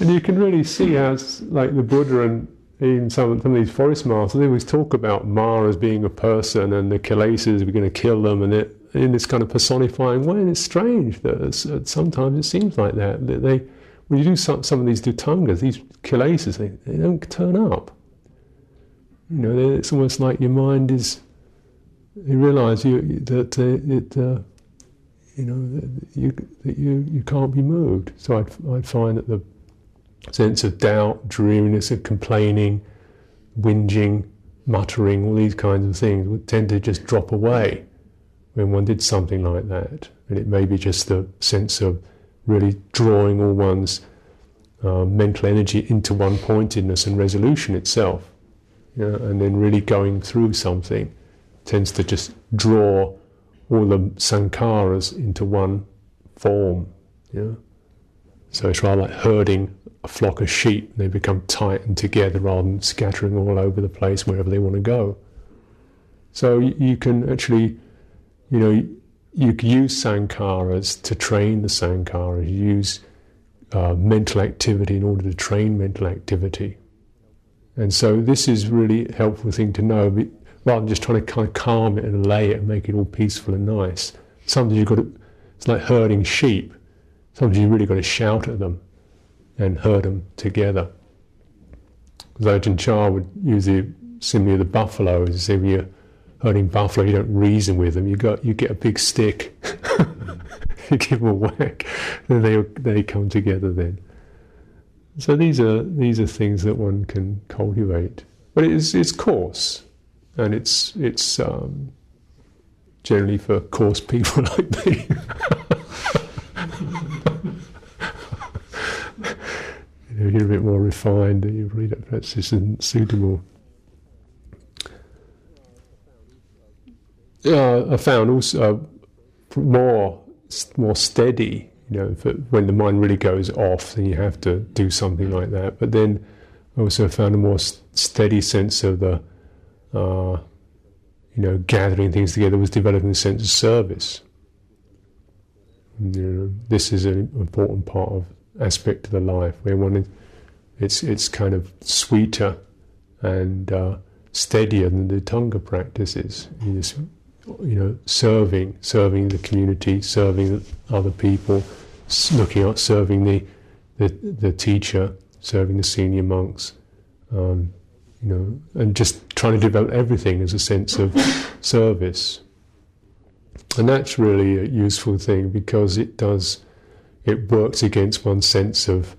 and you can really see how, like the Buddha and even some, some of these forest masters, they always talk about Mara as being a person and the kilesas, we're going to kill them, and it, in this kind of personifying way. And it's strange that sometimes it seems like that. that they, when you do some, some of these dhutangas, these kilesas, they, they don't turn up. You know, it's almost like your mind is. You realise you that uh, it, uh, you know, that you that you you can't be moved. So I'd I'd find that the sense of doubt, dreariness, of complaining, whinging, muttering, all these kinds of things would tend to just drop away when one did something like that. And it may be just the sense of really drawing all one's uh, mental energy into one pointedness and resolution itself. You know, and then really going through something tends to just draw all the sankharas into one form. You know? So it's rather like herding a flock of sheep. They become tight and together rather than scattering all over the place wherever they want to go. So you, you can actually, you know, you can use sankharas to train the sankharas. You use uh, mental activity in order to train mental activity. And so this is really a helpful thing to know, rather than just trying to kind of calm it and lay it and make it all peaceful and nice. Sometimes you've got to, it's like herding sheep. Sometimes you've really got to shout at them and herd them together. Ajahn Chah would use the simile of the buffalo, as if you're herding buffalo, you don't reason with them, you, got, you get a big stick, you give them a whack, then they, they come together then. So these are, these are things that one can cultivate. But it's, it's coarse, and it's, it's um, generally for coarse people like me. you know, you're a bit more refined, you read it, perhaps this isn't suitable. Yeah, I found also uh, more more steady. You know, when the mind really goes off, then you have to do something like that. But then I also found a more steady sense of the, uh, you know, gathering things together was developing a sense of service. You know, this is an important part of aspect of the life where one is, it's it's kind of sweeter and uh, steadier than Dhutanga practices. You, just, you know, serving, serving the community, serving other people, looking at serving the, the the teacher, serving the senior monks, um, you know, and just trying to develop everything as a sense of service. And that's really a useful thing because it does it works against one's sense of,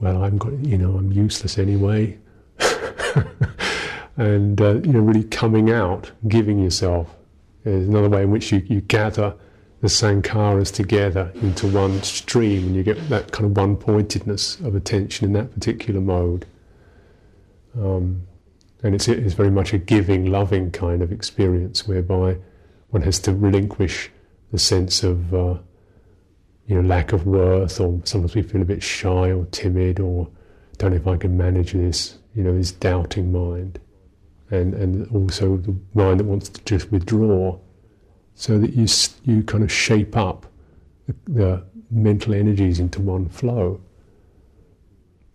well, I'm got, you know, I'm useless anyway, and uh, you know, really coming out, giving yourself. Is another way in which you, you gather the sankharas together into one stream, and you get that kind of one-pointedness of attention in that particular mode. Um, and it's, it's very much a giving, loving kind of experience whereby one has to relinquish the sense of uh, you know, lack of worth, or sometimes we feel a bit shy or timid, or don't know if I can manage this. You know, this doubting mind, and and also the mind that wants to just withdraw, so that you you kind of shape up the, the mental energies into one flow.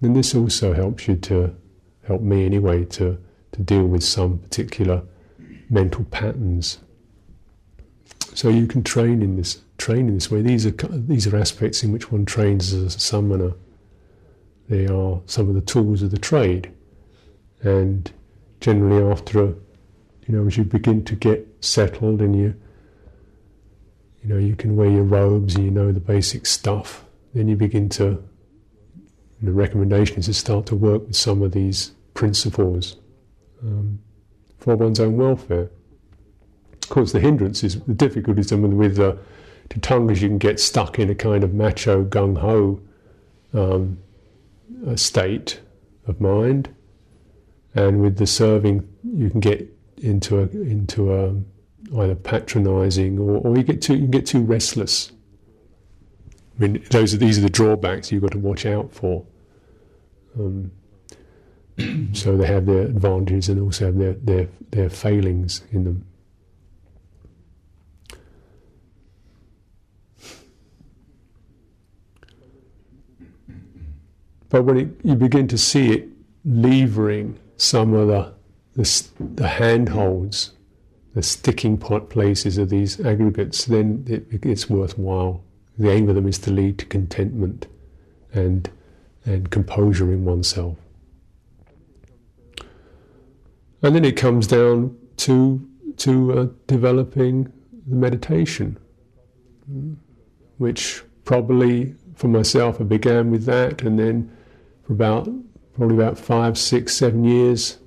And this also helps you to help me anyway to to deal with some particular mental patterns. So you can train in this train in this way. These are these are aspects in which one trains as a samana. They are some of the tools of the trade, and generally after a, you know, as you begin to get settled and you, you know, you can wear your robes and you know the basic stuff. Then you begin to. The recommendation is to start to work with some of these principles um, for one's own welfare. Of course, the hindrances, the difficulties with uh, dhutangas, you can get stuck in a kind of macho gung ho um, state of mind, and with the serving, you can get into a into a either patronising or, or you get too you get too restless. I mean, those are these are the drawbacks you've got to watch out for. Um, so they have their advantages and also have their, their, their failings in them. But when it, you begin to see it levering some of the, the, the handholds, the sticking point places of these aggregates, then it, it's worthwhile. The aim of them is to lead to contentment and, and composure in oneself. And then it comes down to to uh, developing the meditation, which probably for myself I began with that, and then for about probably about five, six, seven years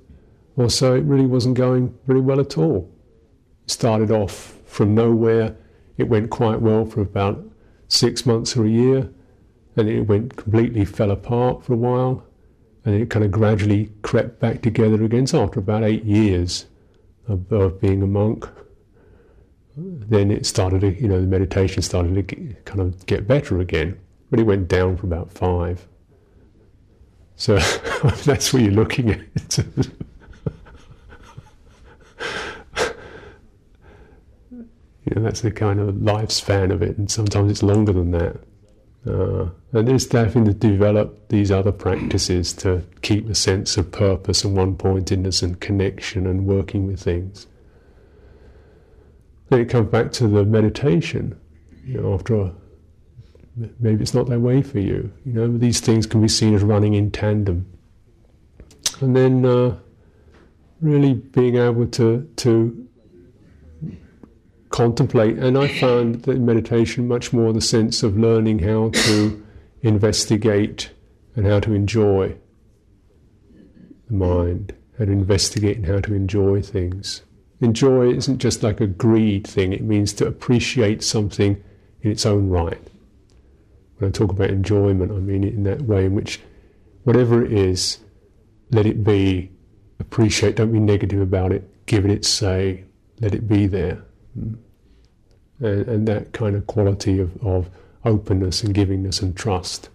or so, it really wasn't going very well at all. It started off from nowhere. It went quite well for about six months or a year, and it went completely fell apart for a while, and it kind of gradually crept back together again. So after about eight years of, of being a monk, then it started to, you know, the meditation started to get, kind of get better again, but it went down for about five. So that's what you're looking at. you know, that's the kind of lifespan of it, and sometimes it's longer than that. Uh, and it's having to develop these other practices to keep a sense of purpose and one pointedness and connection and working with things. Then it comes back to the meditation. You know, after maybe it's not that way for you. You know, these things can be seen as running in tandem. And then uh, really being able to to contemplate. And I found that in meditation much more the sense of learning how to investigate and how to enjoy the mind, how to investigate and how to enjoy things. Enjoy isn't just like a greed thing, it means to appreciate something in its own right. When I talk about enjoyment, I mean it in that way in which whatever it is, let it be, appreciate, don't be negative about it, give it its say, let it be there. And, and, that kind of quality of, of openness and givingness and trust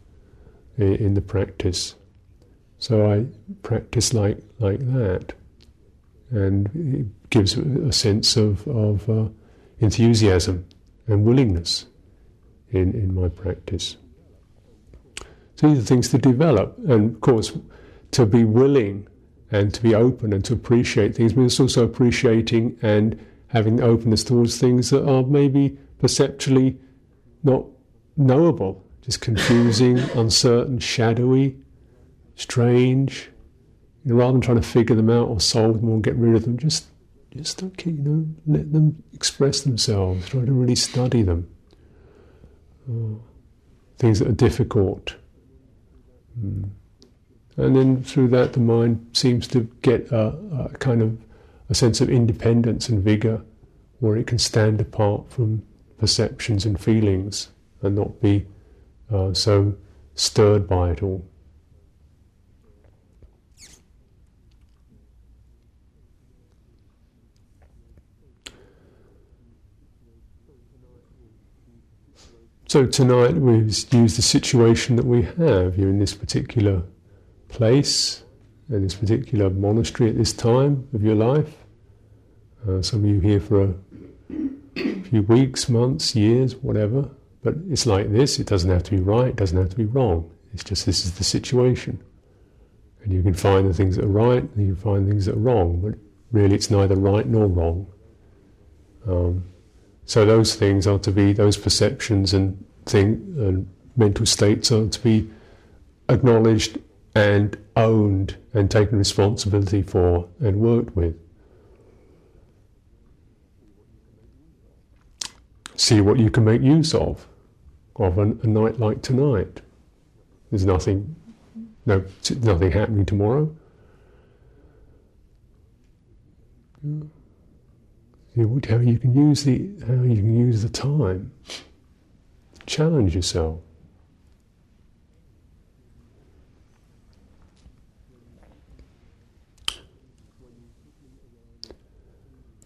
in, in, the practice. So I practice like, like that. And it gives a sense of, of uh, enthusiasm and willingness in, in my practice. So these are things to develop. And of course, to be willing and to be open and to appreciate things means also appreciating and having openness towards things that are maybe perceptually not knowable, just confusing, uncertain, shadowy, strange. You know, rather than trying to figure them out or solve them or get rid of them, just just okay, you know, let them express themselves. Try to really study them. Oh, things that are difficult. Mm. And then through that, the mind seems to get a, a kind of a sense of independence and vigor where it can stand apart from perceptions and feelings and not be uh, so stirred by it all. So tonight we've used the situation that we have. You're in this particular place, in this particular monastery at this time of your life. Uh, some of you here for a few weeks, months, years, whatever. But it's like this. It doesn't have to be right. It doesn't have to be wrong. It's just this is the situation. And you can find the things that are right and you can find things that are wrong. But really, it's neither right nor wrong. Um, so those things are to be, those perceptions and thing and mental states are to be acknowledged and owned and taken responsibility for and worked with. see what you can make use of of a, a night like tonight. There's nothing, no, nothing happening tomorrow. How you can use the how you can use the time. Challenge yourself.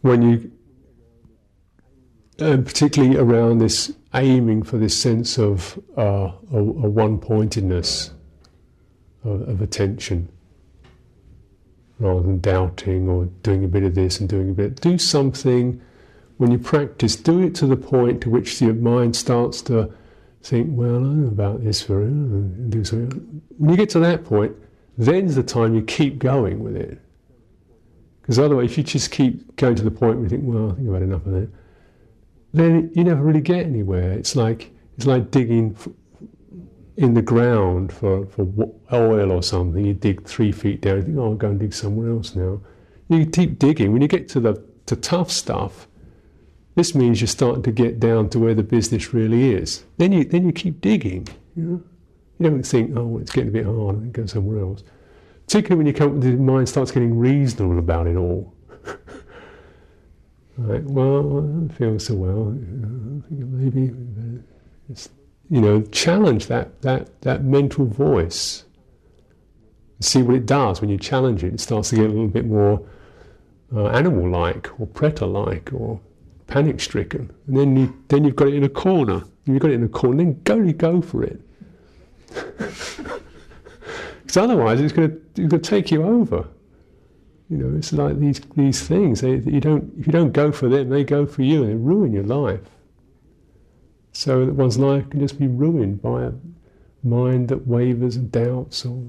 When you and particularly around this aiming for this sense of uh, a, a one-pointedness of, of, attention, rather than doubting or doing a bit of this and doing a bit. Do something when you practice. Do it to the point to which your mind starts to think, "Well, I know about this." For do something. When you get to that point, then's the time you keep going with it. Because otherwise, if you just keep going to the point where you think, "Well, I think I've had enough of that," then you never really get anywhere. It's like it's like digging in the ground for, for oil or something. You dig three feet down, you think, oh, I'll go and dig somewhere else now. You keep digging. When you get to the to tough stuff, this means you're starting to get down to where the business really is. Then you then you keep digging. You, know? you don't think, oh, it's getting a bit hard, and go somewhere else. Particularly when you come, the mind starts getting reasonable about it all. Well, I don't feel so well. Maybe, you know, challenge that that that mental voice. See what it does when you challenge it. It starts to get a little bit more uh, animal-like or predator-like or panic-stricken, and then you then you've got it in a corner. You've got it in a corner. Then go go for it. Because otherwise, it's going to take you over. You know, it's like these these things. They, you don't if you don't go for them, they go for you, and they ruin your life. So that one's life can just be ruined by a mind that wavers and doubts, or.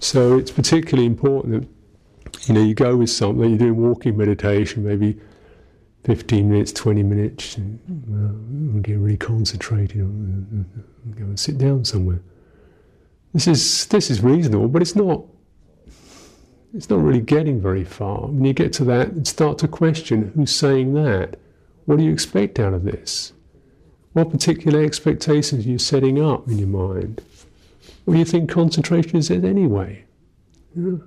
So it's particularly important that you know you go with something. You're doing walking meditation, maybe 15 minutes, 20 minutes, and, uh, get really concentrated, and go and sit down somewhere. This is this is reasonable, but it's not. It's not really getting very far. When you get to that and start to question who's saying that, what do you expect out of this? What particular expectations are you setting up in your mind? What do you think concentration is anyway? Yeah.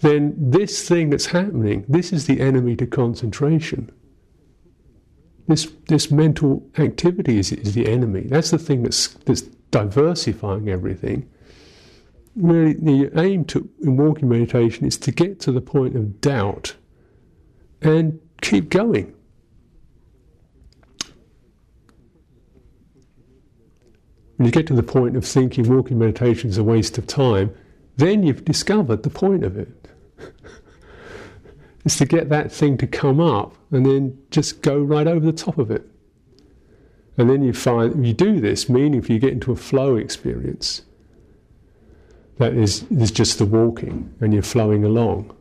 Then this thing that's happening, this is the enemy to concentration. This, this mental activity is, is the enemy. That's the thing that's, that's diversifying everything. Really, the aim to, in walking meditation is to get to the point of doubt and keep going. When you get to the point of thinking walking meditation is a waste of time, then you've discovered the point of it. is to get that thing to come up and then just go right over the top of it. And then you find, you do this, meaning you get into a flow experience, that is, is just the walking and you're flowing along.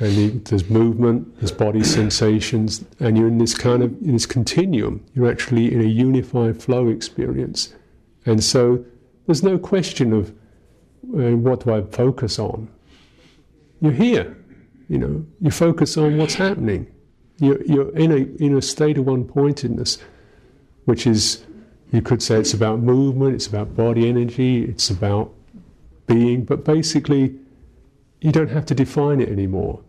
And you, there's movement, there's body sensations, and you're in this kind of in this continuum. You're actually in a unified flow experience. And so there's no question of uh, what do I focus on. You're here, you know. You focus on what's happening. You're, you're in a in a state of one pointedness, which is you could say it's about movement, it's about body energy, it's about being, but basically you don't have to define it anymore.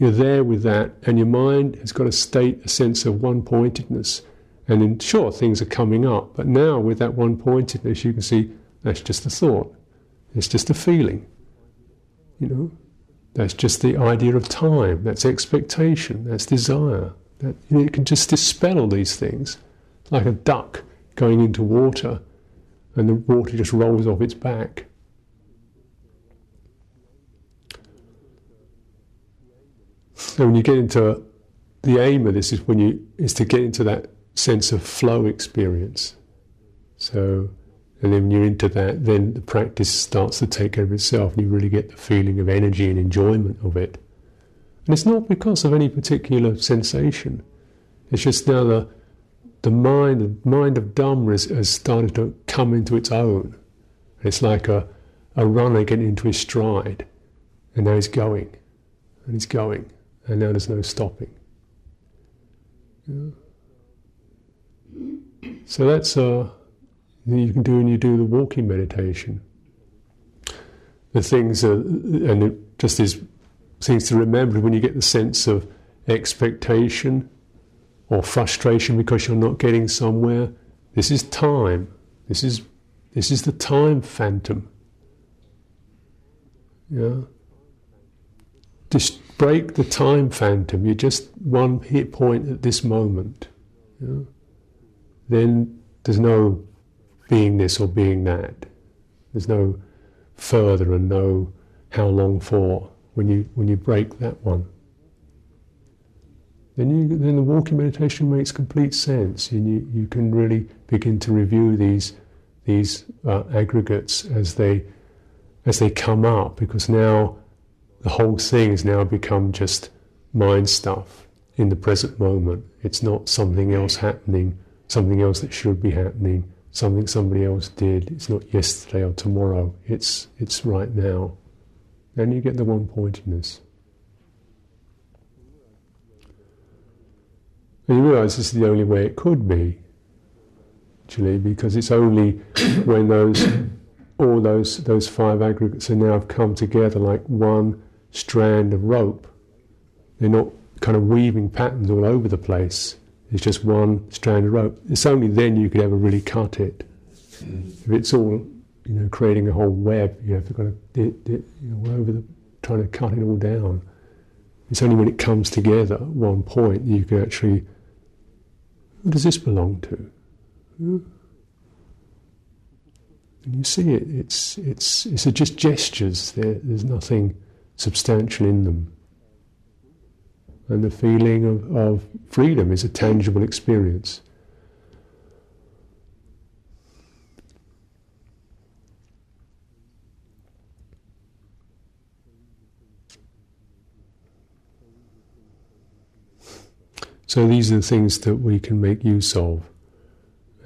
You're there with that, and your mind has got a state, a sense of one pointedness and then, sure, things are coming up, but now with that one pointedness, you can see that's just a thought, it's just a feeling. You know, that's just the idea of time, that's expectation, that's desire. That, you know, you can just dispel these things, like a duck going into water, and the water just rolls off its back. So when you get into the aim of this is when you is to get into that sense of flow experience. So, and then when you're into that, then the practice starts to take care of itself, and you really get the feeling of energy and enjoyment of it. And it's not because of any particular sensation. It's just now the the mind, the mind of Dhamma has, has started to come into its own. It's like a, a runner getting into his stride, and now he's going, and he's going, and now there's no stopping. Yeah. So that's uh, you can do when you do the walking meditation. The things, are, and it just is things to remember when you get the sense of expectation or frustration because you're not getting somewhere. This is time. This is this is the time phantom. Yeah. Just break the time phantom. You're just one hit point at this moment. Yeah then there's no being this or being that. There's no further and no how long for when you when you break that one. Then you then the walking meditation makes complete sense, and you, you can really begin to review these these uh, aggregates as they as they come up, because now the whole thing has now become just mind stuff in the present moment. It's not something else happening something else that should be happening something somebody else did. It's not yesterday or tomorrow. It's it's right now. And you get the one pointedness. And you realise this is the only way it could be, actually, because it's only when those all those those five aggregates are now come together like one strand of rope. They're not kind of weaving patterns all over the place. It's just one strand of rope. It's only then you could ever really cut it. If it's all, you know, creating a whole web, you have to kind you know, over the, trying to cut it all down. It's only when it comes together at one point that you can actually, who does this belong to? And you see it, it's, it's, it's just gestures, there, there's nothing substantial in them. And the feeling of, of freedom is a tangible experience. So these are the things that we can make use of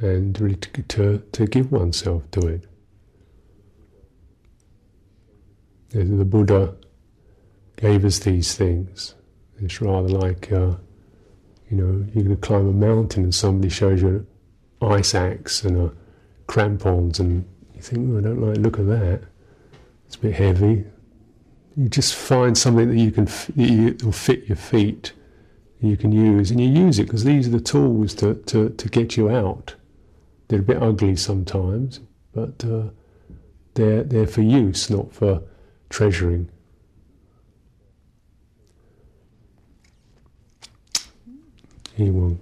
and really to, to, to give oneself to it. The Buddha gave us these things. It's rather like, uh, you know, you're going to climb a mountain and somebody shows you an ice axe and a crampons, and you think, oh, I don't like the look of that. It's a bit heavy. You just find something that you can that will fit your feet, you can use, and you use it because these are the tools to, to, to get you out. They're a bit ugly sometimes, but uh, they're, they're for use, not for treasuring. He won.